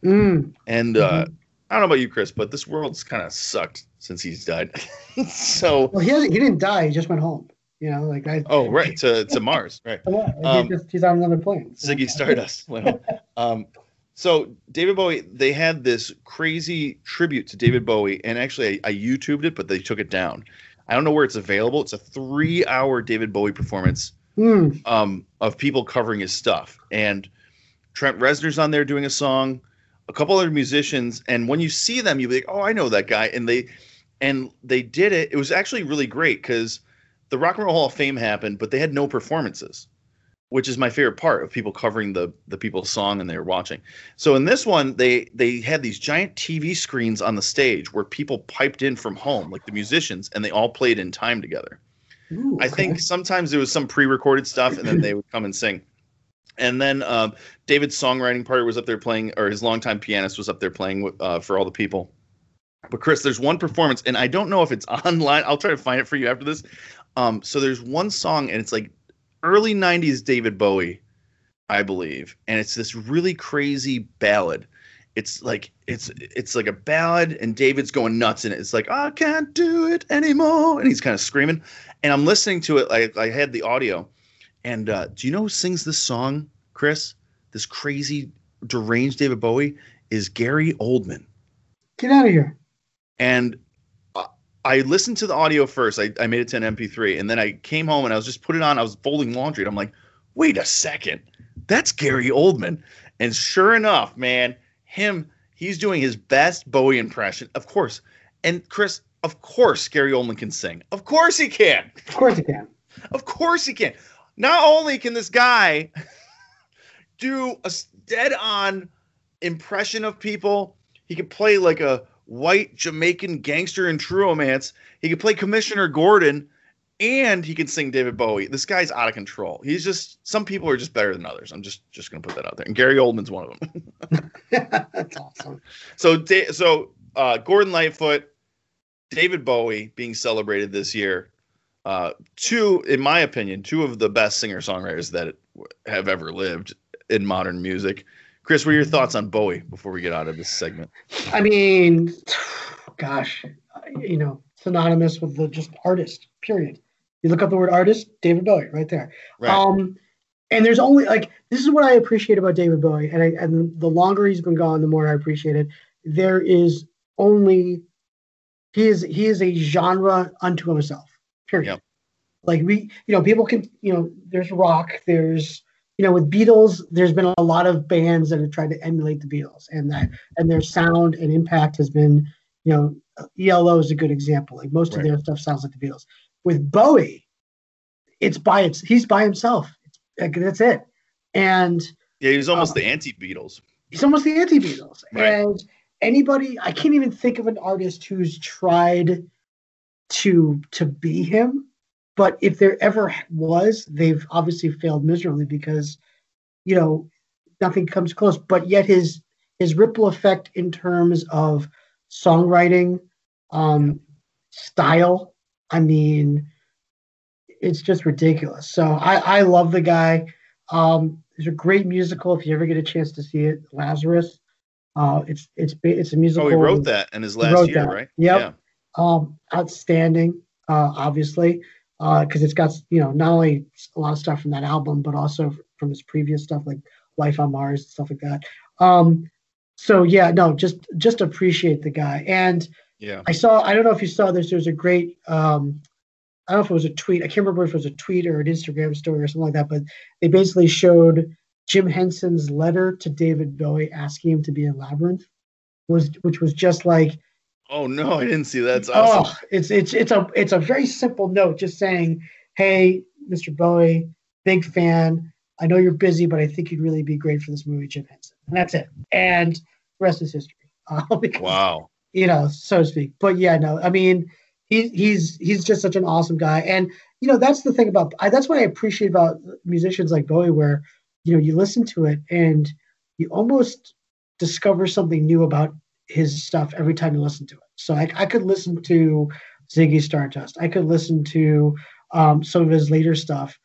Speaker 1: Mm.
Speaker 2: And uh, mm-hmm. I don't know about you, Chris, but this world's kind of sucked since he's died. so
Speaker 1: well, he he didn't die. He just went home. You know, like I.
Speaker 2: Oh right, to to Mars, right?
Speaker 1: um, he's, just, he's on another plane.
Speaker 2: Ziggy Stardust. um, so David Bowie, they had this crazy tribute to David Bowie, and actually I, I YouTubed it, but they took it down. I don't know where it's available. It's a three-hour David Bowie performance
Speaker 1: mm.
Speaker 2: um, of people covering his stuff, and Trent Reznor's on there doing a song a couple other musicians, and when you see them, you'll be like, "Oh, I know that guy." And they and they did it. It was actually really great because the Rock and Roll Hall of Fame happened, but they had no performances, which is my favorite part of people covering the the people's song and they were watching. So in this one, they they had these giant TV screens on the stage where people piped in from home, like the musicians, and they all played in time together. Ooh, okay. I think sometimes there was some pre-recorded stuff, and then they would come and sing. And then um, David's songwriting partner was up there playing, or his longtime pianist was up there playing uh, for all the people. But Chris, there's one performance, and I don't know if it's online. I'll try to find it for you after this. Um, so there's one song, and it's like early '90s David Bowie, I believe, and it's this really crazy ballad. It's like it's it's like a ballad, and David's going nuts in it. It's like I can't do it anymore, and he's kind of screaming. And I'm listening to it. Like I had the audio, and uh, do you know who sings this song, Chris? This crazy, deranged David Bowie is Gary Oldman.
Speaker 1: Get out of here.
Speaker 2: And I listened to the audio first. I, I made it to an MP3, and then I came home and I was just put it on. I was folding laundry, and I'm like, wait a second, that's Gary Oldman. And sure enough, man, him, he's doing his best Bowie impression, of course. And Chris, of course, Gary Oldman can sing. Of course he can.
Speaker 1: Of course he can.
Speaker 2: Of course he can not only can this guy do a dead on impression of people, he can play like a white Jamaican gangster in True Romance. He can play Commissioner Gordon, and he can sing David Bowie. This guy's out of control. He's just some people are just better than others. I'm just just gonna put that out there. And Gary Oldman's one of
Speaker 1: them. That's awesome.
Speaker 2: So so uh, Gordon Lightfoot, David Bowie being celebrated this year uh, two, in my opinion, two of the best singer songwriters that have ever lived in modern music. Chris, what are your thoughts on Bowie before we get out of this segment?
Speaker 1: I mean, gosh, you know, synonymous with the just artist, period. You look up the word artist, David Bowie, right there. Right. Um, and there's only like this is what I appreciate about David Bowie, and I, and the longer he's been gone, the more I appreciate it. There is only he is he is a genre unto himself. Period. Yep. Like we, you know, people can, you know, there's rock, there's, you know, with Beatles, there's been a lot of bands that have tried to emulate the Beatles, and that and their sound and impact has been, you know, ELO is a good example. Like most right. of their stuff sounds like the Beatles. With Bowie, it's by its he's by himself. Like, that's it. And
Speaker 2: yeah, he's almost um, the anti-Beatles.
Speaker 1: He's almost the anti-Beatles. Right. And anybody, I can't even think of an artist who's tried to to be him. But if there ever was, they've obviously failed miserably because, you know, nothing comes close. But yet his his ripple effect in terms of songwriting, um, style, I mean, it's just ridiculous. So I, I love the guy. Um, there's a great musical if you ever get a chance to see it, Lazarus. Uh, it's it's it's a musical. Oh,
Speaker 2: he wrote that in his last year, that. right?
Speaker 1: Yep. Yeah. Um, outstanding, uh, obviously, because uh, it's got you know not only a lot of stuff from that album, but also from his previous stuff like Life on Mars and stuff like that. Um, so yeah, no, just just appreciate the guy. And
Speaker 2: yeah,
Speaker 1: I saw. I don't know if you saw this. There's a great. Um, I don't know if it was a tweet. I can't remember if it was a tweet or an Instagram story or something like that. But they basically showed Jim Henson's letter to David Bowie asking him to be in Labyrinth, was which was just like
Speaker 2: Oh no, I didn't see that. It's awesome. Oh,
Speaker 1: it's it's it's a it's a very simple note, just saying, "Hey, Mr. Bowie, big fan. I know you're busy, but I think you'd really be great for this movie, Jim Henson." And that's it. And the rest is history.
Speaker 2: Uh, because, wow.
Speaker 1: You know, so to speak. But yeah, no, I mean, he's he's he's just such an awesome guy, and you know that's the thing about I, that's what I appreciate about musicians like Bowie, where you know, you listen to it and you almost discover something new about his stuff every time you listen to it. So I, I could listen to Ziggy Stardust. I could listen to um, some of his later stuff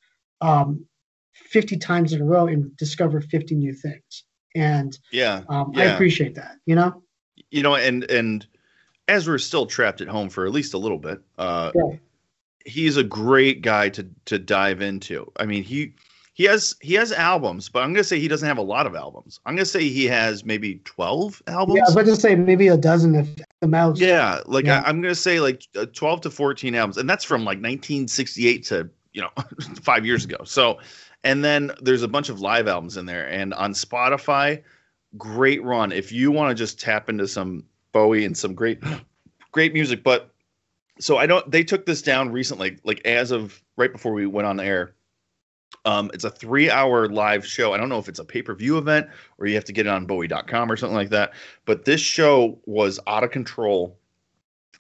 Speaker 1: um, 50 times in a row and discover 50 new things. And
Speaker 2: yeah,
Speaker 1: um,
Speaker 2: yeah.
Speaker 1: I appreciate that, you know?
Speaker 2: You know, and, and as we're still trapped at home for at least a little bit, uh,
Speaker 1: yeah.
Speaker 2: he's a great guy to, to dive into. I mean, he, he has he has albums, but I'm gonna say he doesn't have a lot of albums. I'm gonna say he has maybe 12 albums.
Speaker 1: Yeah, I was about to say maybe a dozen if the mouse.
Speaker 2: Yeah, like
Speaker 1: Yeah.
Speaker 2: I, am gonna say like uh, 12 to 14 albums, and that's from like 1968 to you know five years ago. So, and then there's a bunch of live albums in there, and on Spotify, great run if you want to just tap into some Bowie and some great great music. But so I don't. They took this down recently, like as of right before we went on air. Um, it's a three hour live show. I don't know if it's a pay per view event or you have to get it on Bowie.com or something like that. But this show was out of control.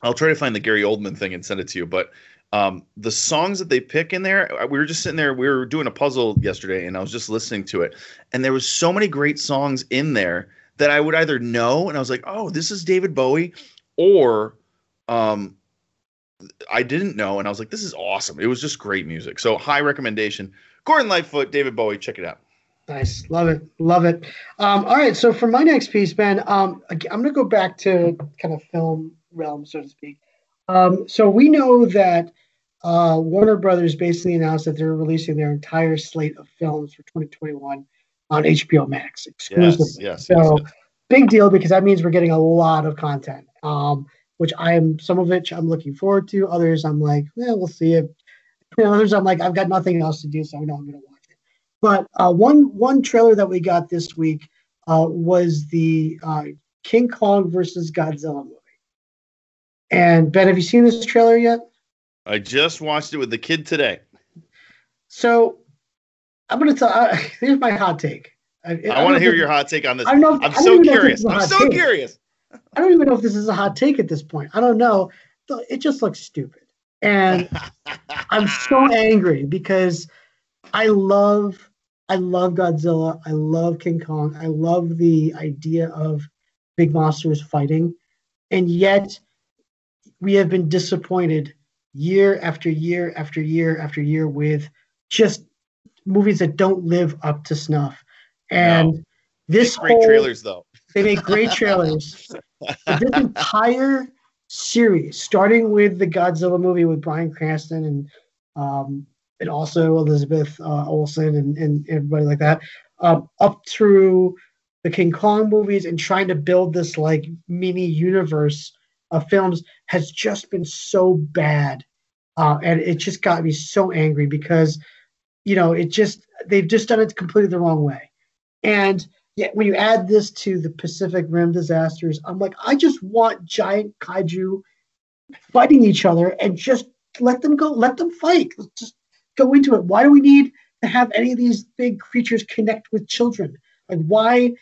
Speaker 2: I'll try to find the Gary Oldman thing and send it to you. But um, the songs that they pick in there, uh, we were just sitting there. We were doing a puzzle yesterday, and I was just listening to it, and there was so many great songs in there that I would either know, and I was like, "Oh, this is David Bowie," or um, I didn't know, and I was like, "This is awesome." It was just great music. So high recommendation. Gordon Lightfoot, David Bowie, check it out.
Speaker 1: Nice, love it, love it. Um, all right, so for my next piece, Ben, um, I'm going to go back to kind of film realm, so to speak. Um, so we know that uh, Warner Brothers basically announced that they're releasing their entire slate of films for 2021 on HBO Max exclusively.
Speaker 2: Yes, yes,
Speaker 1: So
Speaker 2: yes, yes.
Speaker 1: big deal because that means we're getting a lot of content. Um, which I am some of which I'm looking forward to. Others I'm like, yeah, we'll see it. Others I'm like, I've got nothing else to do, so I know I'm going to watch it. But uh, one one trailer that we got this week uh, was the uh, King Kong versus Godzilla movie. And Ben, have you seen this trailer yet?
Speaker 2: I just watched it with the kid today.
Speaker 1: So I'm going to tell. Uh, here's my hot take. I,
Speaker 2: I want to hear your hot take on this.
Speaker 1: I don't know. if- I
Speaker 2: I'm so curious.
Speaker 1: this
Speaker 2: I'm so
Speaker 1: take.
Speaker 2: curious.
Speaker 1: I don't even know if this is a hot take at this point. I don't know. It just looks stupid. And I'm so angry because I love I love Godzilla. I love King Kong. I love the idea of big monsters fighting. And yet we have been disappointed year after year after year after year with just movies that don't live up to snuff. And this
Speaker 2: great
Speaker 1: whole,
Speaker 2: trailers though.
Speaker 1: they make great trailers. This entire series, starting with the Godzilla movie with Bryan Cranston and um, and also Elizabeth uh, Olsen and, and everybody like that, um, up through the King Kong movies and trying to build this like mini universe of films has just been so bad, uh, and it just got me so angry because you know it just they've just done it completely the wrong way, and yeah, when you add this to the Pacific Rim disasters, I'm like, I just want giant kaiju fighting each other and just let them go, let them fight. Let's just go into it. Why do we need to have any of these big creatures connect with children? Like, why?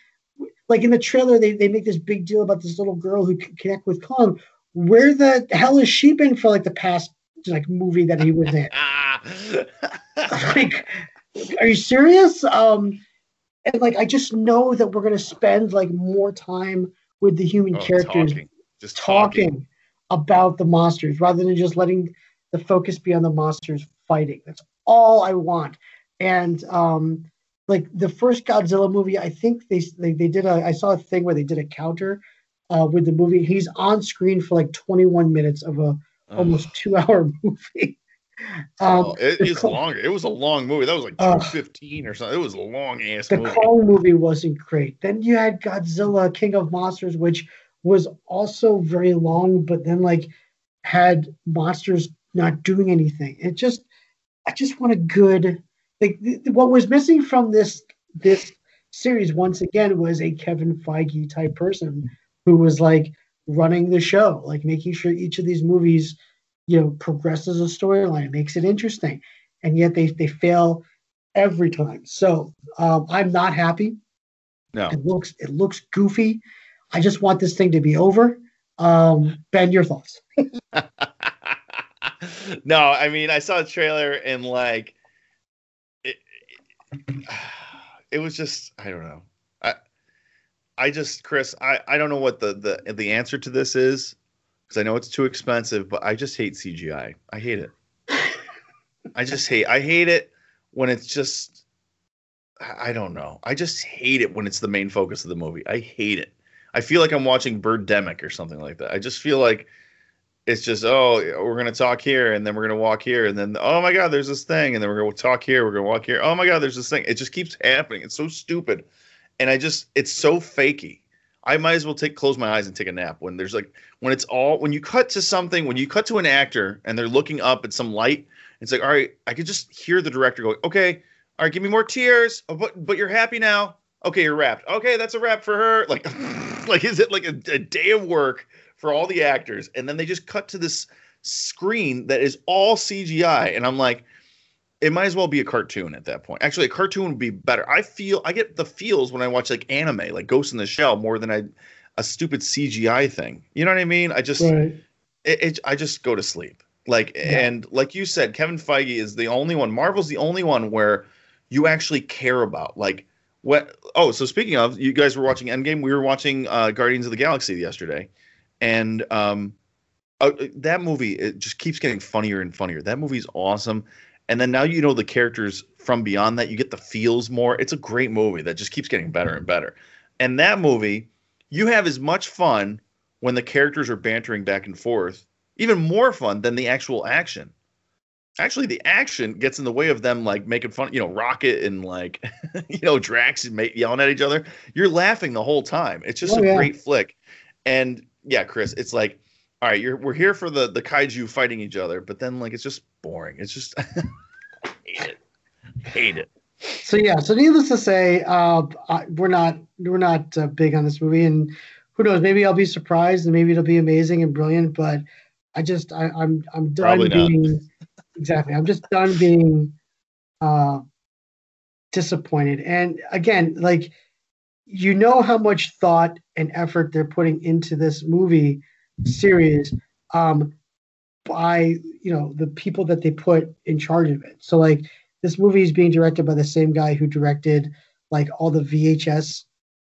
Speaker 1: Like in the trailer, they, they make this big deal about this little girl who can connect with Kong. Where the hell has she been for like the past like movie that he was in? like, are you serious? Um, and like, I just know that we're gonna spend like more time with the human
Speaker 2: Oh,
Speaker 1: characters
Speaker 2: talking. Just
Speaker 1: talking,
Speaker 2: talking.
Speaker 1: about the monsters rather than just letting the focus be on the monsters fighting. That's all I want. And um, like the first Godzilla movie, I think they they, they did a. I saw a thing where they did a counter uh, with the movie. He's on screen for like 21 minutes of a almost two hour movie. Um,
Speaker 2: Oh, it
Speaker 1: the
Speaker 2: longer. It was a long movie. That was like. 215 or something. It was a long ass
Speaker 1: the
Speaker 2: movie.
Speaker 1: Kong movie wasn't great. Then you had Godzilla, King of Monsters, which was also very long, but then like had monsters not doing anything. It just, I just want a good. Like th- what was missing from this this series once again was a Kevin Feige type person who was like running the show, like making sure each of these movies, you know, progresses a storyline, makes it interesting, and yet they they fail every time. So um, I'm not happy.
Speaker 2: No.
Speaker 1: It looks it looks goofy. I just want this thing to be over. Um, ben, your thoughts?
Speaker 2: no, I mean, I saw a trailer and like, it, it was just I don't know. I I just Chris, I I don't know what the the the answer to this is because I know it's too expensive, but I just hate CGI. I hate it. I just hate I hate it when it's just I don't know. I just hate it when it's the main focus of the movie. I hate it. I feel like I'm watching Birdemic or something like that. I just feel like it's just oh we're gonna talk here and then we're gonna walk here and then oh my god there's this thing and then we're gonna talk here we're gonna walk here oh my god there's this thing it just keeps happening it's so stupid and I just it's so fakey. I might as well take close my eyes and take a nap when there's like when it's all when you cut to something when you cut to an actor and they're looking up at some light it's like all right I could just hear the director go okay all right give me more tears. Oh, but but you're happy now. Okay you're wrapped. Okay that's a wrap for her like like is it like a, a day of work for all the actors, and then they just cut to this screen that is all CGI, and I'm like, it might as well be a cartoon at that point. Actually, a cartoon would be better. I feel I get the feels when I watch like anime, like Ghost in the Shell, more than I a stupid CGI thing. You know what I mean? I just right. it, it, I just go to sleep. Like yeah. and like you said, Kevin Feige is the only one. Marvel's the only one where you actually care about like what. Oh, so speaking of, you guys were watching Endgame. We were watching uh, Guardians of the Galaxy yesterday, and um, uh, that movie it just keeps getting funnier and funnier. That movie's awesome, and then now you know the characters from beyond that. You get the feels more. It's a great movie that just keeps getting better and better. And that movie, you have as much fun when the characters are bantering back and forth, even more fun than the actual action. Actually, the action gets in the way of them like making fun, you know, Rocket and like, you know, Drax and yelling at each other. You're laughing the whole time. It's just oh, a yeah. great flick. And yeah, Chris, it's like, all right, you're we're here for the the kaiju fighting each other, but then like it's just boring. It's just hate it, hate it.
Speaker 1: So yeah, so needless to say, uh, we're not we're not uh, big on this movie, and who knows? Maybe I'll be surprised, and maybe it'll be amazing and brilliant. But I just I, am I'm, I'm done Probably being not. exactly. I'm just done being uh, disappointed. And again, like you know how much thought and effort they're putting into this movie series um, by you know the people that they put in charge of it. So like this movie is being directed by the same guy who directed like all the VHS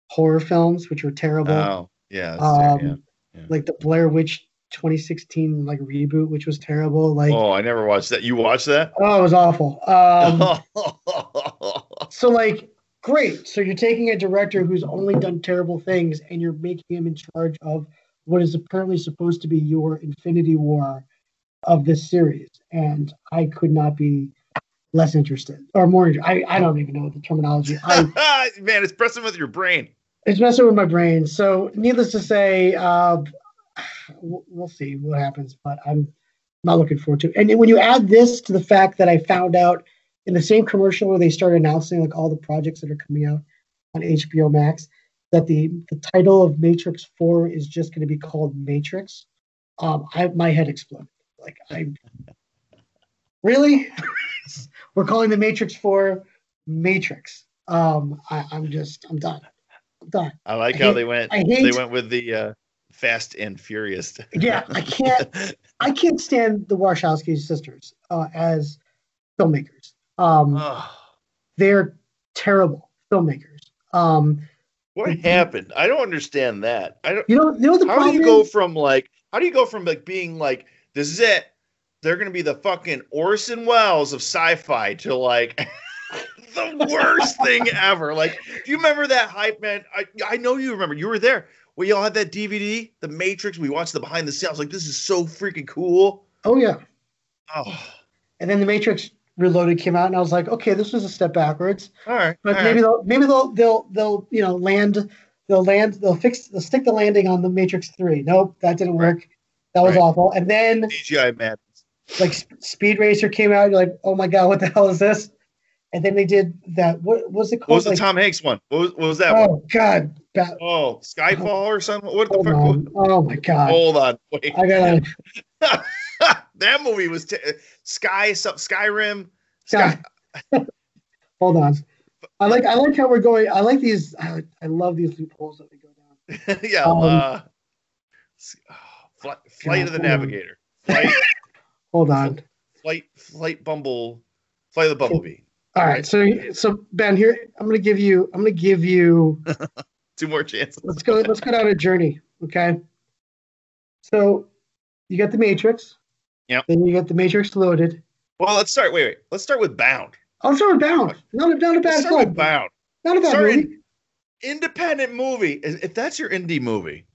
Speaker 1: horror films, which were terrible.
Speaker 2: Oh yeah,
Speaker 1: um, yeah, yeah. like the Blair Witch 2016 like reboot, which was terrible. Like
Speaker 2: oh, I never watched that. You watched that?
Speaker 1: Oh, it was awful. Um, so like Great. So you're taking a director who's only done terrible things and you're making him in charge of what is apparently supposed to be your Infinity War of this series. And I could not be less interested or more. I, I don't even know the terminology. I,
Speaker 2: Man, it's messing with your brain.
Speaker 1: It's messing with my brain. So, needless to say, uh, we'll see what happens, but I'm not looking forward to it. And when you add this to the fact that I found out in the same commercial where they started announcing like all the projects that are coming out on HBO Max, that the the title of Matrix Four is just going to be called Matrix. Um, I my head exploded. Like I really, we're calling the Matrix Four Matrix. Um, I, I'm just I'm done. I'm done.
Speaker 2: I like I how hate, they went. I Hate, they went with the uh, Fast and Furious.
Speaker 1: yeah, I can't. I can't stand the Wachowski sisters uh, as filmmakers. Um, they're terrible filmmakers. Um,
Speaker 2: what happened? I don't understand that. I don't.
Speaker 1: You know, you know the
Speaker 2: how do you go from like how do you go from like being like this is it? They're gonna be the fucking Orson Welles of sci-fi to like the worst thing ever. Like, do you remember that hype, man? I I know you remember. You were there. We y'all had that DVD, The Matrix. We watched the behind the scenes. I was like, this is so freaking cool.
Speaker 1: Oh yeah.
Speaker 2: Oh.
Speaker 1: And then the Matrix Reloaded came out, and I was like, okay, this was a step backwards.
Speaker 2: All right,
Speaker 1: but
Speaker 2: all
Speaker 1: maybe right. they'll maybe they'll they'll they'll you know land they'll land they'll fix they'll stick the landing on the Matrix Three. Nope, that didn't work. That was right. awful. And then
Speaker 2: CGI madness.
Speaker 1: Like Speed Racer came out, you're like, oh my god, what the hell is this? And then they did that. What was it called?
Speaker 2: What was the Tom Hanks one? What was, what was that?
Speaker 1: Oh
Speaker 2: one?
Speaker 1: God!
Speaker 2: Ba- oh, Skyfall oh, or something. What
Speaker 1: the fuck? On. Oh my God!
Speaker 2: Hold on, wait.
Speaker 1: I gotta.
Speaker 2: that movie was t- Sky Skyrim
Speaker 1: Sky. Hold on. I like I like how we're going. I like these. I, I love these loopholes that we go
Speaker 2: down. yeah. Um, uh, flight, flight of the Navigator. Flight.
Speaker 1: hold on.
Speaker 2: Flight. Flight Bumble. Flight of the Bumblebee.
Speaker 1: All right, so so Ben, here I'm going to give you I'm going to give you
Speaker 2: two more chances.
Speaker 1: Let's go. Let's go down a journey. Okay. So you got the Matrix.
Speaker 2: Yep.
Speaker 1: Then you get the Matrix loaded.
Speaker 2: Well, let's start. Wait, wait. Let's start with Bound.
Speaker 1: I'll start with Bound. Not a, not a bad
Speaker 2: Let's start
Speaker 1: film.
Speaker 2: with Bound.
Speaker 1: Not a bad
Speaker 2: Sorry.
Speaker 1: movie.
Speaker 2: Independent movie. If that's your indie movie,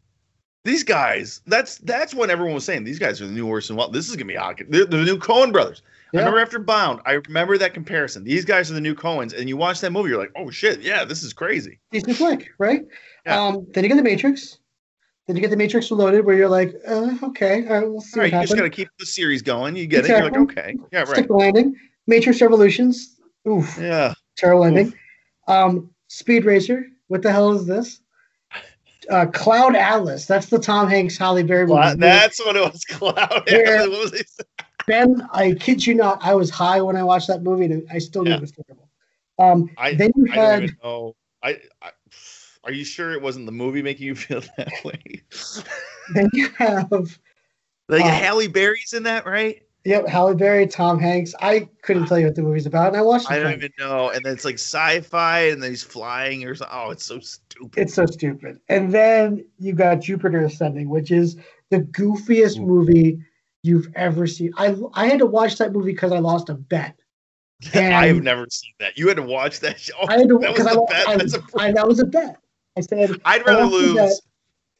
Speaker 2: these guys. That's that's what everyone was saying. These guys are the new Orson Welles. This is gonna be hot. They're the new Coen brothers. I remember after Bound, I remember that comparison. These guys are the new Coens, and you watch that movie, you're like, oh shit, yeah, this is crazy.
Speaker 1: Decent flick, right?
Speaker 2: Yeah.
Speaker 1: Um, then you get the Matrix. Then you get the Matrix Reloaded, where you're like, uh, okay, all right, we'll see
Speaker 2: All right, you just
Speaker 1: happens.
Speaker 2: gotta keep the series going. You get it. You're like, okay, yeah, right,
Speaker 1: Stick landing. Matrix Revolutions. Oof,
Speaker 2: yeah.
Speaker 1: terrible
Speaker 2: Oof.
Speaker 1: ending. Um, Speed Racer. What the hell is this? Uh, Cloud Atlas. That's the Tom Hanks Halle Berry movie.
Speaker 2: That's what it was. Cloud.
Speaker 1: Where-
Speaker 2: What was it?
Speaker 1: Ben, I kid you not, I was high when I watched that movie, and I still knew
Speaker 2: Yeah.
Speaker 1: it was terrible. Um,
Speaker 2: I,
Speaker 1: then you had.
Speaker 2: I, I are you sure it wasn't the movie making you feel that way?
Speaker 1: then you have
Speaker 2: like
Speaker 1: Uh,
Speaker 2: Halle Berry's in that, right?
Speaker 1: yep Halle Berry, Tom Hanks. I couldn't tell you what the movie's about, and I watched
Speaker 2: I don't even know. And then it's like sci-fi, and then he's flying or something. Oh, it's so stupid.
Speaker 1: It's so stupid. And then you got Jupiter Ascending, which is the goofiest
Speaker 2: Ooh.
Speaker 1: movie you've ever seen. I I had to watch that movie because I lost a bet.
Speaker 2: I've never seen that. You had to watch that show.
Speaker 1: I had to watch
Speaker 2: that was
Speaker 1: because I,
Speaker 2: the
Speaker 1: lost-
Speaker 2: bet.
Speaker 1: I, I- that was a bet. I said
Speaker 2: I'd rather
Speaker 1: lost the bet.
Speaker 2: lose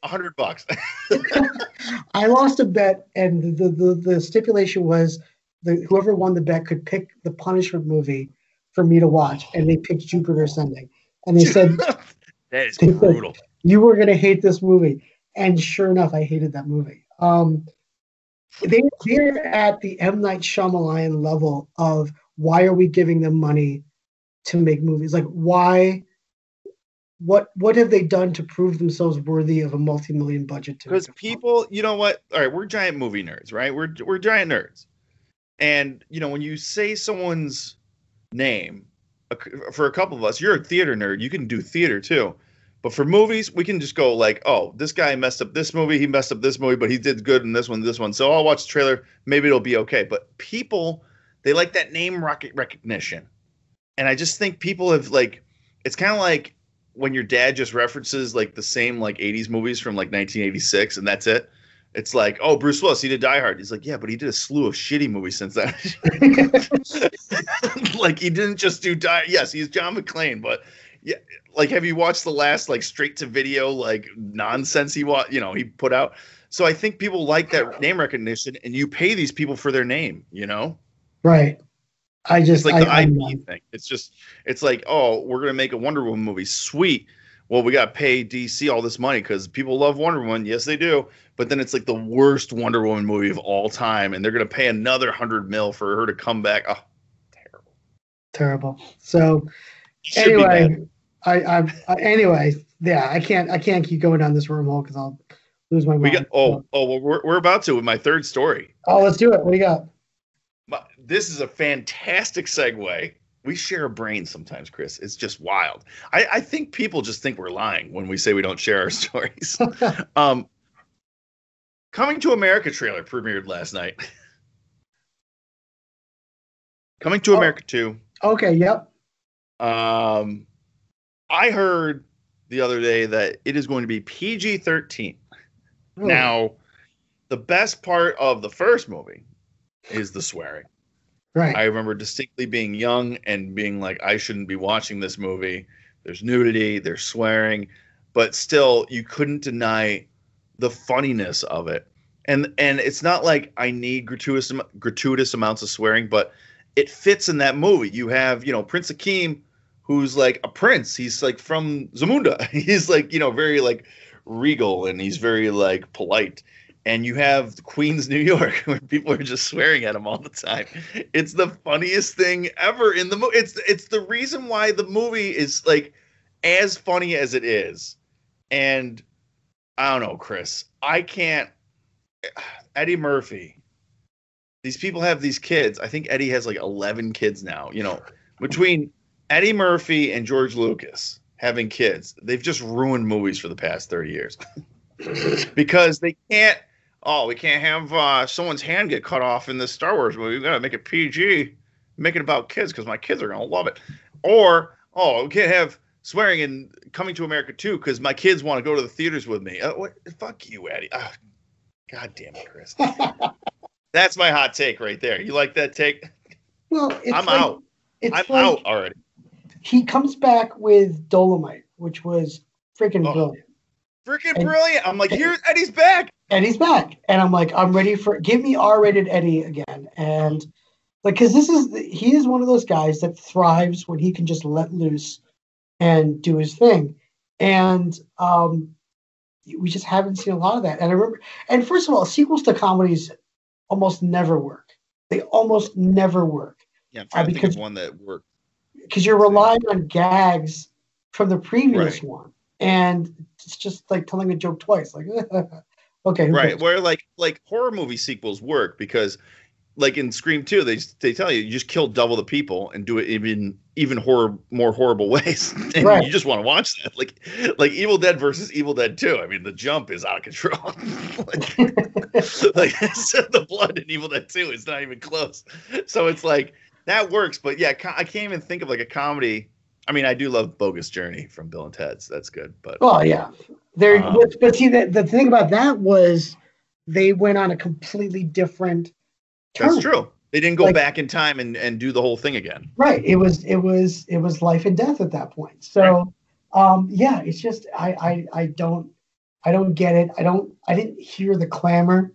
Speaker 2: a hundred bucks.
Speaker 1: I lost a bet, and the the, the stipulation was the whoever won the bet could pick the punishment movie for me to watch, and they picked Jupiter Ascending, and they said
Speaker 2: that is
Speaker 1: They said-
Speaker 2: brutal.
Speaker 1: you were gonna hate this movie, and sure enough, I hated that movie. Um, they they're at the M Night Shyamalan level of why are we giving them money to make movies? Like why? What what have they done to prove themselves worthy of a multi-million budget? to
Speaker 2: because people you know what? All right we're giant movie nerds right? We're we're giant nerds. And you know when you say someone's name for a couple of us you're a theater nerd. You can do theater too. But for movies we can just go like oh this guy messed up this movie he messed up this movie but he did good in this one this one. So i'll watch the trailer. Maybe it'll be okay. But people they like that name rocket recognition. And i just think people have like it's kind of like when your dad just references like the same like 80s movies from like 1986 and that's it it's like oh bruce willis he did die hard. He's like yeah but he did a slew of shitty movies since then. Like he didn't just do die yes he's john mcclane but yeah like have you watched the last like straight to video like nonsense he wa- you know he put out? So i think people like that name recognition and you pay these people for their name you know?
Speaker 1: Right. I
Speaker 2: it's
Speaker 1: just
Speaker 2: like
Speaker 1: I,
Speaker 2: the IP
Speaker 1: not-
Speaker 2: thing. It's just it's like, oh, we're gonna make a Wonder Woman movie. Sweet. Well, we got to pay DC all this money because people love Wonder Woman. Yes, they do. But then it's like the worst Wonder Woman movie of all time, and they're gonna pay another hundred mil for her to come back. Oh, terrible.
Speaker 1: terrible. So
Speaker 2: Should be bad.
Speaker 1: anyway, I, I, I anyway, yeah, I can't I can't keep going down this wormhole because I'll lose my mind.
Speaker 2: we got. Oh, oh, well, we're we're about to with my third story.
Speaker 1: oh, let's do it. What do you got?
Speaker 2: My, this is a fantastic segue. We share a brain sometimes, Chris. It's just wild. I, I think people just think we're lying when we say we don't share our stories. um, Coming to America trailer premiered last night. Coming to
Speaker 1: Oh.
Speaker 2: America 2.
Speaker 1: okay, yep.
Speaker 2: Um, I heard the other day that it is going to be PG 13.
Speaker 1: Oh,
Speaker 2: Now, the best part of the first movie is the swearing.
Speaker 1: right.
Speaker 2: I remember distinctly being young and being like, I shouldn't be watching this movie. There's nudity, there's swearing, but still, you couldn't deny the funniness of it. And and it's not like I need gratuitous gratuitous amounts of swearing, but it fits in that movie. You have, you know, Prince Akeem, who's like a prince. He's like from Zamunda. He's like, you know, very like regal and he's very like polite and you have Queens, New York, where people are just swearing at him all the time. It's the funniest thing ever in the movie. It's it's the reason why the movie is like as funny as it is. And I don't know, Chris. I can't. Eddie Murphy. These people have these kids. I think Eddie has like eleven kids now. You know, between Eddie Murphy and George Lucas having kids, they've just ruined movies for the past thirty years because they can't. Oh, we can't have uh, someone's hand get cut off in this Star Wars movie. We gotta make it PG. make it about kids because my kids are gonna love it. Or oh, we can't have swearing in Coming to America too because my kids want to go to the theaters with me. Uh, what? Fuck you, Eddie. Uh, God damn it, Chris. That's my hot take right there. You like that take?
Speaker 1: Well,
Speaker 2: I'm like, out. I'm like, out already.
Speaker 1: He comes back with Dolomite, which was freaking oh, brilliant.
Speaker 2: Freaking brilliant. I'm like, here, Eddie's back.
Speaker 1: Eddie's back. And I'm like, I'm ready for give me R-rated Eddie again. And like, cause this is he is one of those guys that thrives when he can just let loose and do his thing. And um we just haven't seen a lot of that. And I remember and first of all, sequels to comedies almost never work. They almost never work.
Speaker 2: Yeah, I'm trying uh, to because, think of one that worked.
Speaker 1: Because you're relying on gags from the previous right. one. And it's just like telling a joke twice. Like okay.
Speaker 2: Right. Cares? Where like like horror movie sequels work because like in Scream 2, they they tell you you just kill double the people and do it even even horror more horrible ways, and right. you just want to watch that. Like like Evil Dead versus Evil Dead 2. I mean, the jump is out of control. like, like the blood in Evil Dead 2 is not even close. So it's like that works, but yeah, I can't even think of like a comedy. I mean, I do love Bogus Journey from Bill and Ted's. That's good, but
Speaker 1: oh yeah, there. Um, but, but see, the, the thing about that was they went on a completely different
Speaker 2: that's true. They didn't go like, back in time and, and do the whole thing again.
Speaker 1: Right. It was it was it was life and death at that point. So right. um yeah, it's just I, I I don't I don't get it. I don't I didn't hear the clamor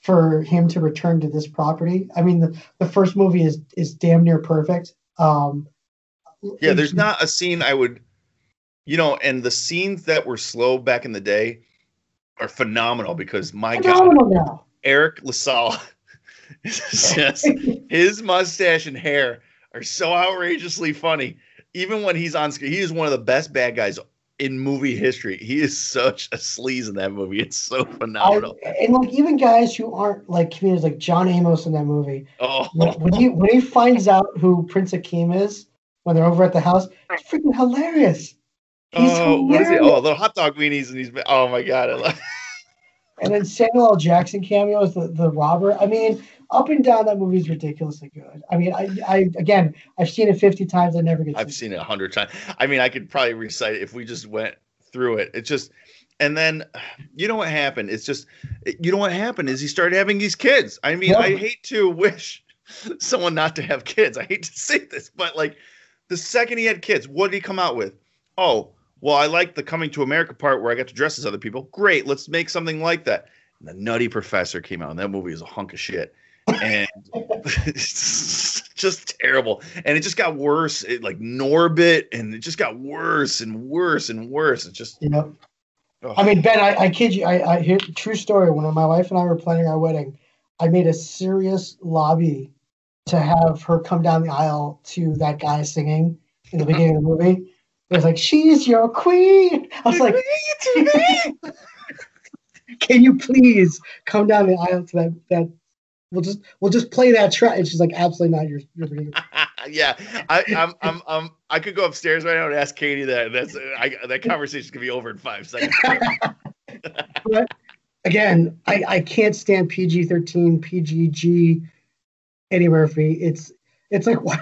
Speaker 1: for him to return to this property. I mean the, the first movie is is damn near perfect. Um
Speaker 2: Yeah, there's not a scene I would you know, and the scenes that were slow back in the day are phenomenal because my phenomenal god now. Eric LaSalle yes, his mustache and hair are so outrageously funny. Even when he's on screen, he is one of the best bad guys in movie history. He is such a sleaze in that movie. It's so phenomenal.
Speaker 1: I, and like even guys who aren't like comedians, like John Amos in that movie. Oh, when, when he when he finds out who Prince Akeem is when they're over at the house, it's freaking hilarious.
Speaker 2: He's oh, hilarious. what is it? Oh, the hot dog weenies and he's. Oh my god, I love.
Speaker 1: and then Samuel L. Jackson cameos, the the robber. I mean, up and down that movie is ridiculously good. I mean, I, I again, I've seen it 50 times. I never get.
Speaker 2: I've seen it a hundred times. I mean, I could probably recite it if we just went through it. It's just, and then, you know what happened? It's just, you know what happened is he started having these kids. I mean, yeah. I hate to wish someone not to have kids. I hate to say this, but like, the second he had kids, what did he come out with? Oh, well, I like the coming to America part where I got to dress as other people. Great, let's make something like that. And the Nutty Professor came out, and that movie is a hunk of shit and just terrible. And it just got worse. It, like Norbit, and it just got worse and worse and worse. It just.
Speaker 1: Yep. Oh. I mean, Ben, I, I kid you. I, I hear true story. When my wife and I were planning our wedding, I made a serious lobby to have her come down the aisle to that guy singing in the beginning of the movie. It was like, "She's your queen." I was like, "Can you please come down the aisle to that that we'll just we'll just play that track. And she's like, absolutely not. Your your
Speaker 2: yeah, I, I'm I'm um I could go upstairs right now and ask Katie that. That's I, that conversation could be over in five seconds.
Speaker 1: but again, I I can't stand PG thirteen, PGG, Eddie Murphy. It's it's like what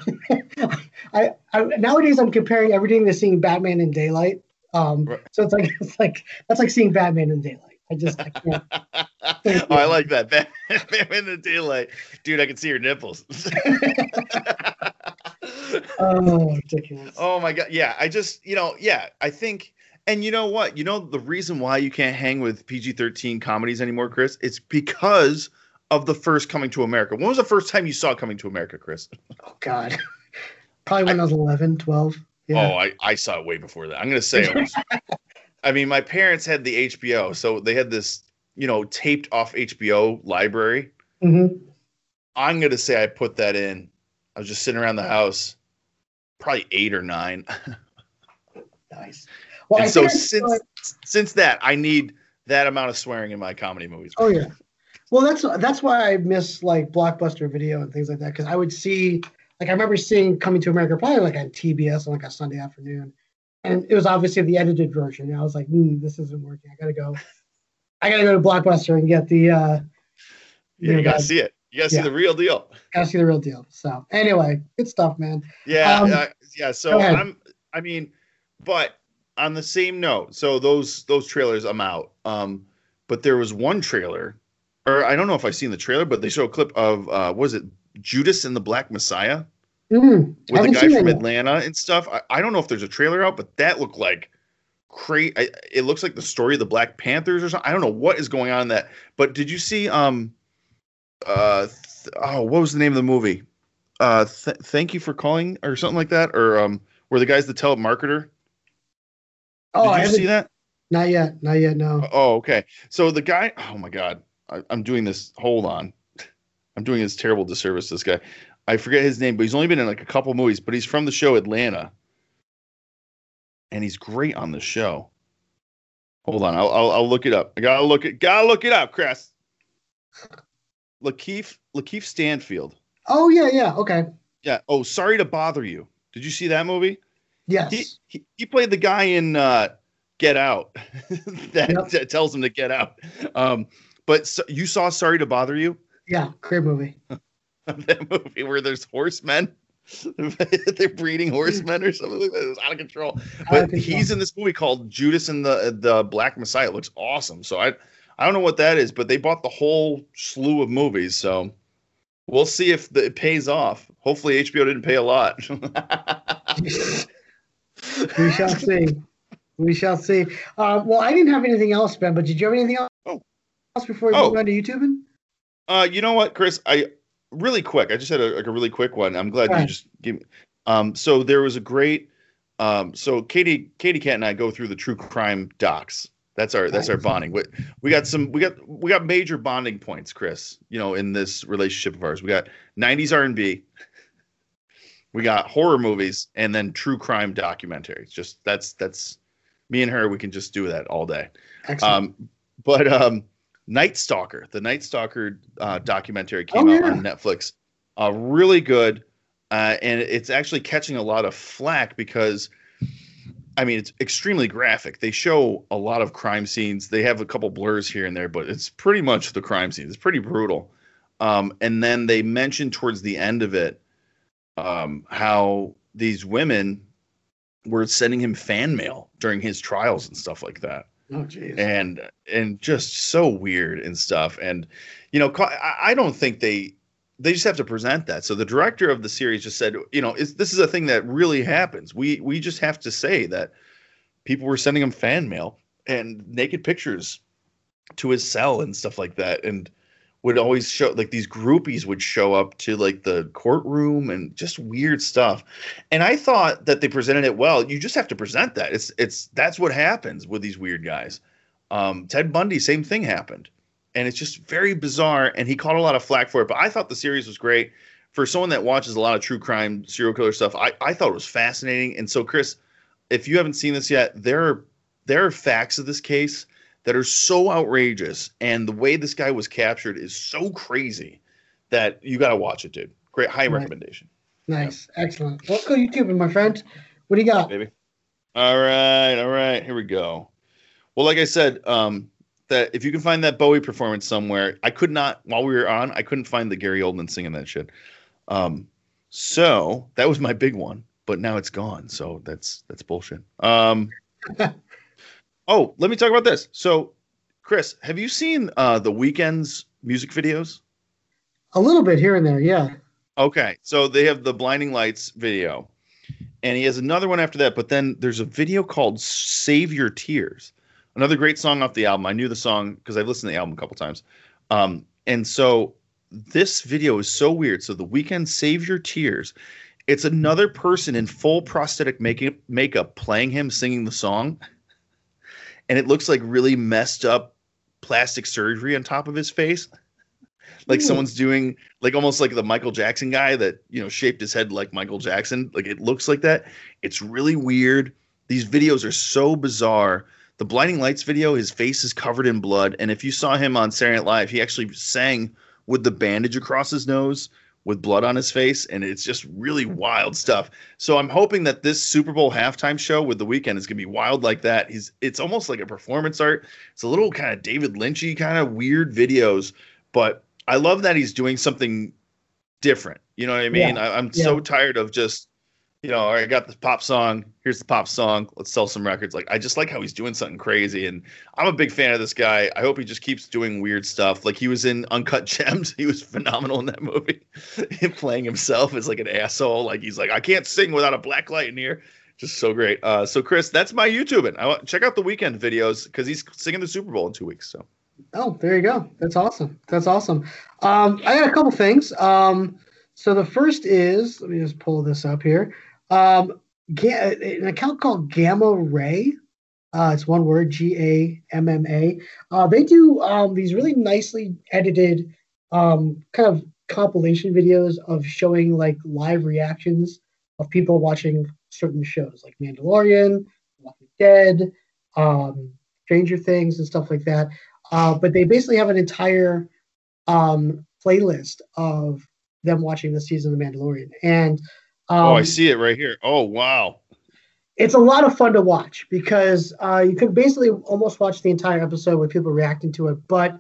Speaker 1: I, I nowadays I'm comparing everything to seeing Batman in daylight. Um, right. so it's like it's like that's like seeing Batman in daylight. I just I can't.
Speaker 2: oh, I like that. Batman in the daylight, dude. I can see your nipples.
Speaker 1: oh, ridiculous.
Speaker 2: Oh my god. Yeah, I just you know yeah I think. And you know what? You know the reason why you can't hang with PG-13 comedies anymore, Chris? It's because of the first Coming to America. When was the first time you saw Coming to America, Chris?
Speaker 1: Oh God. Probably when I, I was 11, 12.
Speaker 2: Yeah. Oh, I, I saw it way before that. I'm going to say was, I mean, my parents had the HBO, so they had this, you know, taped off HBO library.
Speaker 1: Mm-hmm.
Speaker 2: I'm gonna say I put that in. I was just sitting around the house, probably eight or nine.
Speaker 1: nice.
Speaker 2: Well, and so since since that, I need that amount of swearing in my comedy movies.
Speaker 1: Oh yeah. Well, that's that's why I miss like blockbuster video and things like that because I would see like I remember seeing Coming to America probably like on TBS on like a Sunday afternoon, and it was obviously the edited version. And I was like, mm, this isn't working. I gotta go. I gotta go to Blockbuster and get the. uh
Speaker 2: Yeah, you, gotta see it. You gotta see the real deal.
Speaker 1: Gotta see the real deal. So anyway, good stuff, man.
Speaker 2: Yeah,
Speaker 1: Um,
Speaker 2: uh, yeah. So. I'm. I mean, but on the same note, so those those trailers, I'm out. Um, but there was one trailer, or I don't know if I've seen the trailer, but they show a clip of uh, was it Judas and the Black Messiah
Speaker 1: Mm,
Speaker 2: with the guy from
Speaker 1: yet.
Speaker 2: Atlanta and stuff. I, I don't know if there's a trailer out, but that looked like great. It looks like the story of the Black Panthers or something. I don't know what is going on in that. But did you see? Um, uh, th- oh, what was the name of the movie? Uh, th- thank you for calling or something like that, or um, where the guy's the telemarketer.
Speaker 1: Oh, I
Speaker 2: Did you see that?
Speaker 1: not yet, not yet. No.
Speaker 2: Oh, okay. So the guy, oh my God, I, I'm doing this. Hold on. I'm doing this terrible disservice to this guy. I forget his name, but he's only been in like a couple movies, but he's from the show Atlanta. And he's great on the show. Hold on, I'll, I'll, I'll look it up. I gotta look it, gotta look it up, Chris. Lakeith, Lakeith Stanfield.
Speaker 1: Oh yeah, yeah. Okay.
Speaker 2: Yeah. Oh, sorry to bother you. Did you see that movie?
Speaker 1: Yes.
Speaker 2: He he, he played the guy in uh, Get Out that,
Speaker 1: Yep.
Speaker 2: that tells him to get out. Um, but so, you saw Sorry to Bother You,
Speaker 1: yeah. Great movie.
Speaker 2: that movie where there's horsemen. They're breeding horsemen or something like that. It was out of control.
Speaker 1: Out of
Speaker 2: But
Speaker 1: control.
Speaker 2: he's in this movie called Judas and the the Black Messiah. It looks awesome. So I I don't know what that is, but they bought the whole slew of movies. So we'll see if the, it pays off. Hopefully HBO didn't pay a lot.
Speaker 1: we shall see. We shall see. Uh, well, I didn't have anything else, Ben. But did you have anything else?
Speaker 2: Oh.
Speaker 1: Before we
Speaker 2: Oh.
Speaker 1: move on to YouTube?
Speaker 2: Uh, you know what, Chris? I really quick. I just had a, like a really quick one. I'm glad you
Speaker 1: Right.
Speaker 2: just gave me. Um, so there was a great. Um, so Katie, Katie Cat and I go through the true crime docs. That's our that's our bonding. We, we got some. We got we got major bonding points, Chris. You know, in this relationship of ours, we got '90s R&B. We got horror movies and then true crime documentaries. Just that's that's me and her. We can just do that all day.
Speaker 1: Excellent.
Speaker 2: Um, but um, Night Stalker, the Night Stalker uh, documentary
Speaker 1: Oh,
Speaker 2: came out
Speaker 1: yeah.
Speaker 2: on Netflix. Uh, really good, uh, and it's actually catching a lot of flack because, I mean, it's extremely graphic. They show a lot of crime scenes. They have a couple blurs here and there, but it's pretty much the crime scene. It's pretty brutal. Um, and then they mentioned towards the end of it um, how these women were sending him fan mail during his trials and stuff like that
Speaker 1: oh, jeez.
Speaker 2: and and just so weird and stuff. And you know I, I don't think they they just have to present that. So the director of the series just said you know is this is a thing that really happens. We we just have to say that people were sending him fan mail and naked pictures to his cell and stuff like that. And would always show like these groupies would show up to like the courtroom and just weird stuff. And i thought that they presented it well. You just have to present that. It's it's that's what happens with these weird guys. Um, ted bundy same thing happened. And it's just very bizarre and he caught a lot of flack for it. But i thought the series was great. For someone that watches a lot of true crime serial killer stuff i, I thought it was fascinating. And so chris if you haven't seen this yet there are there are facts of this case that are so outrageous and the way this guy was captured is so crazy that you got to watch it dude great high
Speaker 1: Right.
Speaker 2: recommendation
Speaker 1: Nice. Excellent. Let's go YouTube, my friend. What do you got?
Speaker 2: baby. All right, all right, here we go. Well, like I said, um, that if you can find that Bowie performance somewhere, I could not while we were on, I couldn't find the Gary Oldman singing that shit. Um, so that was my big one, but now it's gone. So that's that's bullshit. Um, oh, let me talk about this. So, Chris, have you seen uh, the Weeknd's music videos?
Speaker 1: A little bit here and there. Yeah.
Speaker 2: Okay, so they have the Blinding Lights video, and he has another one after that. But then there's a video called "Save Your Tears," another great song off the album. I knew the song because I've listened to the album a couple times. Um, and so this video is so weird. So the weekend "Save Your Tears," it's another person in full prosthetic makeup makeup playing him singing the song, and it looks like really messed up plastic surgery on top of his face like
Speaker 1: Ooh.
Speaker 2: someone's doing like almost like the Michael Jackson guy that you know shaped his head like Michael Jackson. Like it looks like that. It's really weird. These videos are so bizarre. The Blinding Lights video, his face is covered in blood, and if you saw him on Saturday Night Live, he actually sang with the bandage across his nose with blood on his face, and it's just really wild stuff. So I'm hoping that this Super Bowl halftime show with the Weeknd is gonna be wild like that. He's it's almost like a performance art. It's a little kind of David Lynchy kind of weird videos, but I love that he's doing something different. You know what I mean?
Speaker 1: Yeah.
Speaker 2: I, I'm
Speaker 1: Yeah.
Speaker 2: so tired of just, you know, I got the pop song. Here's the pop song. Let's sell some records. Like I just like how he's doing something crazy, and I'm a big fan of this guy. I hope he just keeps doing weird stuff. Like he was in Uncut Gems. He was phenomenal in that movie, Him playing himself as like an asshole. Like he's like, I can't sing without a black light in here. Just so great. Uh, so Chris, that's my YouTubing. I want check out the Weeknd videos because he's singing the Super Bowl in two weeks. So
Speaker 1: Oh, there you go. That's awesome. That's awesome. Um, I got a couple things. Um, so the first is let me just pull this up here. Um, an account called Gamma Ray. Uh, it's one word, G A M M A. Uh, they do um, these really nicely edited um, kind of compilation videos of showing like live reactions of people watching certain shows like Mandalorian, Walking Dead, um, Stranger Things, and stuff like that. Uh, but they basically have an entire um, playlist of them watching the season of Mandalorian, and um,
Speaker 2: oh, I see it right here. Oh wow.
Speaker 1: it's a lot of fun to watch because uh, you can basically almost watch the entire episode with people reacting to it. But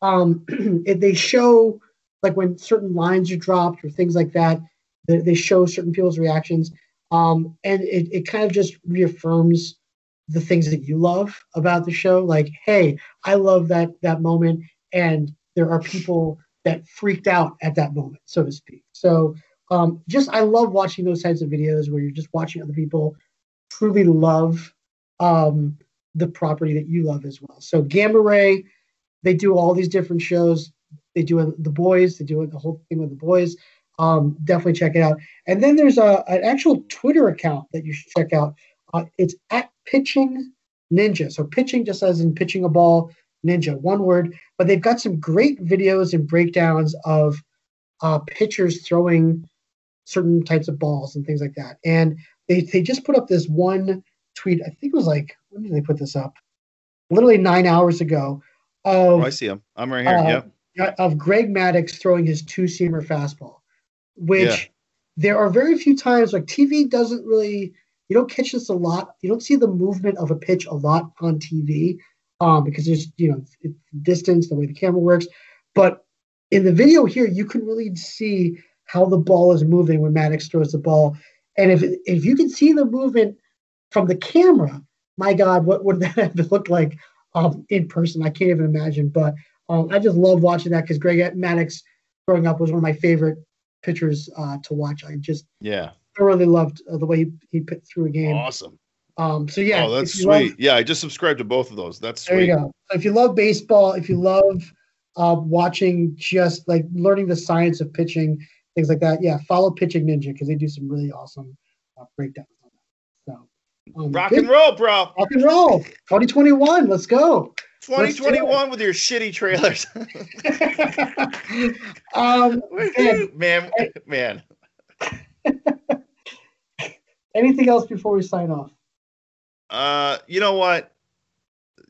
Speaker 1: um, it, they show like when certain lines are dropped or things like that. They, they show certain people's reactions, um, and it, it kind of just reaffirms the things that you love about the show. Like, hey, I love that that moment, and there are people that freaked out at that moment, so to speak. So um, just I love watching those types of videos where you're just watching other people truly love um, the property that you love as well. So Gamma Ray, they do all these different shows. They do the boys. They do the whole thing with the boys. Um, definitely check it out. And then there's a an actual Twitter account that you should check out. Uh, it's at Pitching Ninja. So pitching just as in pitching a ball, ninja, one word. But they've got some great videos and breakdowns of uh, pitchers throwing certain types of balls and things like that. And they, they just put up this one tweet. I think it was like when did they put this up? Literally nine hours ago. Of
Speaker 2: Oh, I see him. I'm right here.
Speaker 1: Uh,
Speaker 2: yeah.
Speaker 1: of Greg Maddux throwing his two seamer fastball, which
Speaker 2: Yeah.
Speaker 1: there are very few times like TV doesn't really you don't catch this a lot. You don't see the movement of a pitch a lot on TV um, because there's you know it's distance, the way the camera works. But in the video here, you can really see how the ball is moving when Maddux throws the ball, and if if you can see the movement from the camera, my God, what would that have looked like um, in person? I can't even imagine. But um, I just love watching that because Greg Maddux growing up was one of my favorite pitchers uh, to watch. I just
Speaker 2: Yeah.
Speaker 1: thoroughly loved uh, the way he, he put through a game.
Speaker 2: Awesome.
Speaker 1: Um, so yeah,
Speaker 2: oh, that's sweet.
Speaker 1: love-
Speaker 2: yeah, I just subscribed to both of those. That's
Speaker 1: there
Speaker 2: sweet.
Speaker 1: you go. So if you love baseball, if you love uh, watching, just like learning the science of pitching, things like that, yeah, follow Pitching Ninja because they do some really awesome uh, breakdowns on that. So um,
Speaker 2: Rock
Speaker 1: good.
Speaker 2: and roll, bro.
Speaker 1: rock and roll, 2021. Let's go. Let's do it.
Speaker 2: 2021 with your shitty trailers.
Speaker 1: um,
Speaker 2: man, man.
Speaker 1: anything else before we sign off?
Speaker 2: Uh, you know what?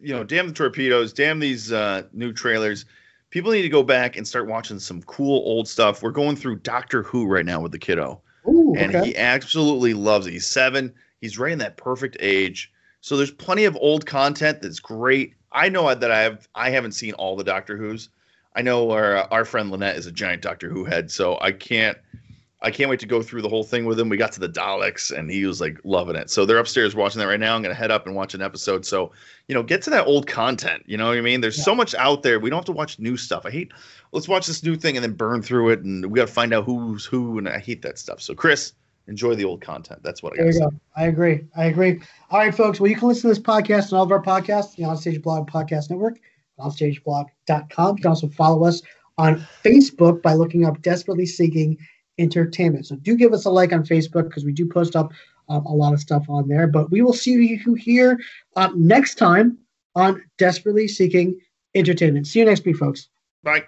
Speaker 2: You know, damn the torpedoes, damn these uh, new trailers. People need to go back and start watching some cool old stuff. We're going through Doctor Who right now with the kiddo,
Speaker 1: Ooh,
Speaker 2: and
Speaker 1: okay.
Speaker 2: he absolutely loves it. He's seven. He's right in that perfect age. So there's plenty of old content that's great. I know that I have I haven't seen all the Doctor Who's. I know our our friend Lynette is a giant Doctor Who head, so I can't I can't wait to go through the whole thing with him. We got to the Daleks and he was like loving it. So they're upstairs watching that right now. I'm gonna head up and watch an episode. So, you know, get to that old content. You know what I mean? There's so much out there. We don't have to watch new stuff. I hate let's watch this new thing and then burn through it and we gotta find out who's who and I hate that stuff. So Chris, enjoy the old content. That's what I say.
Speaker 1: go. I agree. I agree. All right, folks. Well, you can listen to this podcast and all of our podcasts, the Onstage Blog Podcast Network, onstageblog.com. You can also follow us on Facebook by looking up Desperately Seeking Entertainment. So do give us a like on Facebook because we do post up um, a lot of stuff on there. But we will see you here uh, next time on Desperately Seeking Entertainment. See you next week, folks.
Speaker 2: Bye.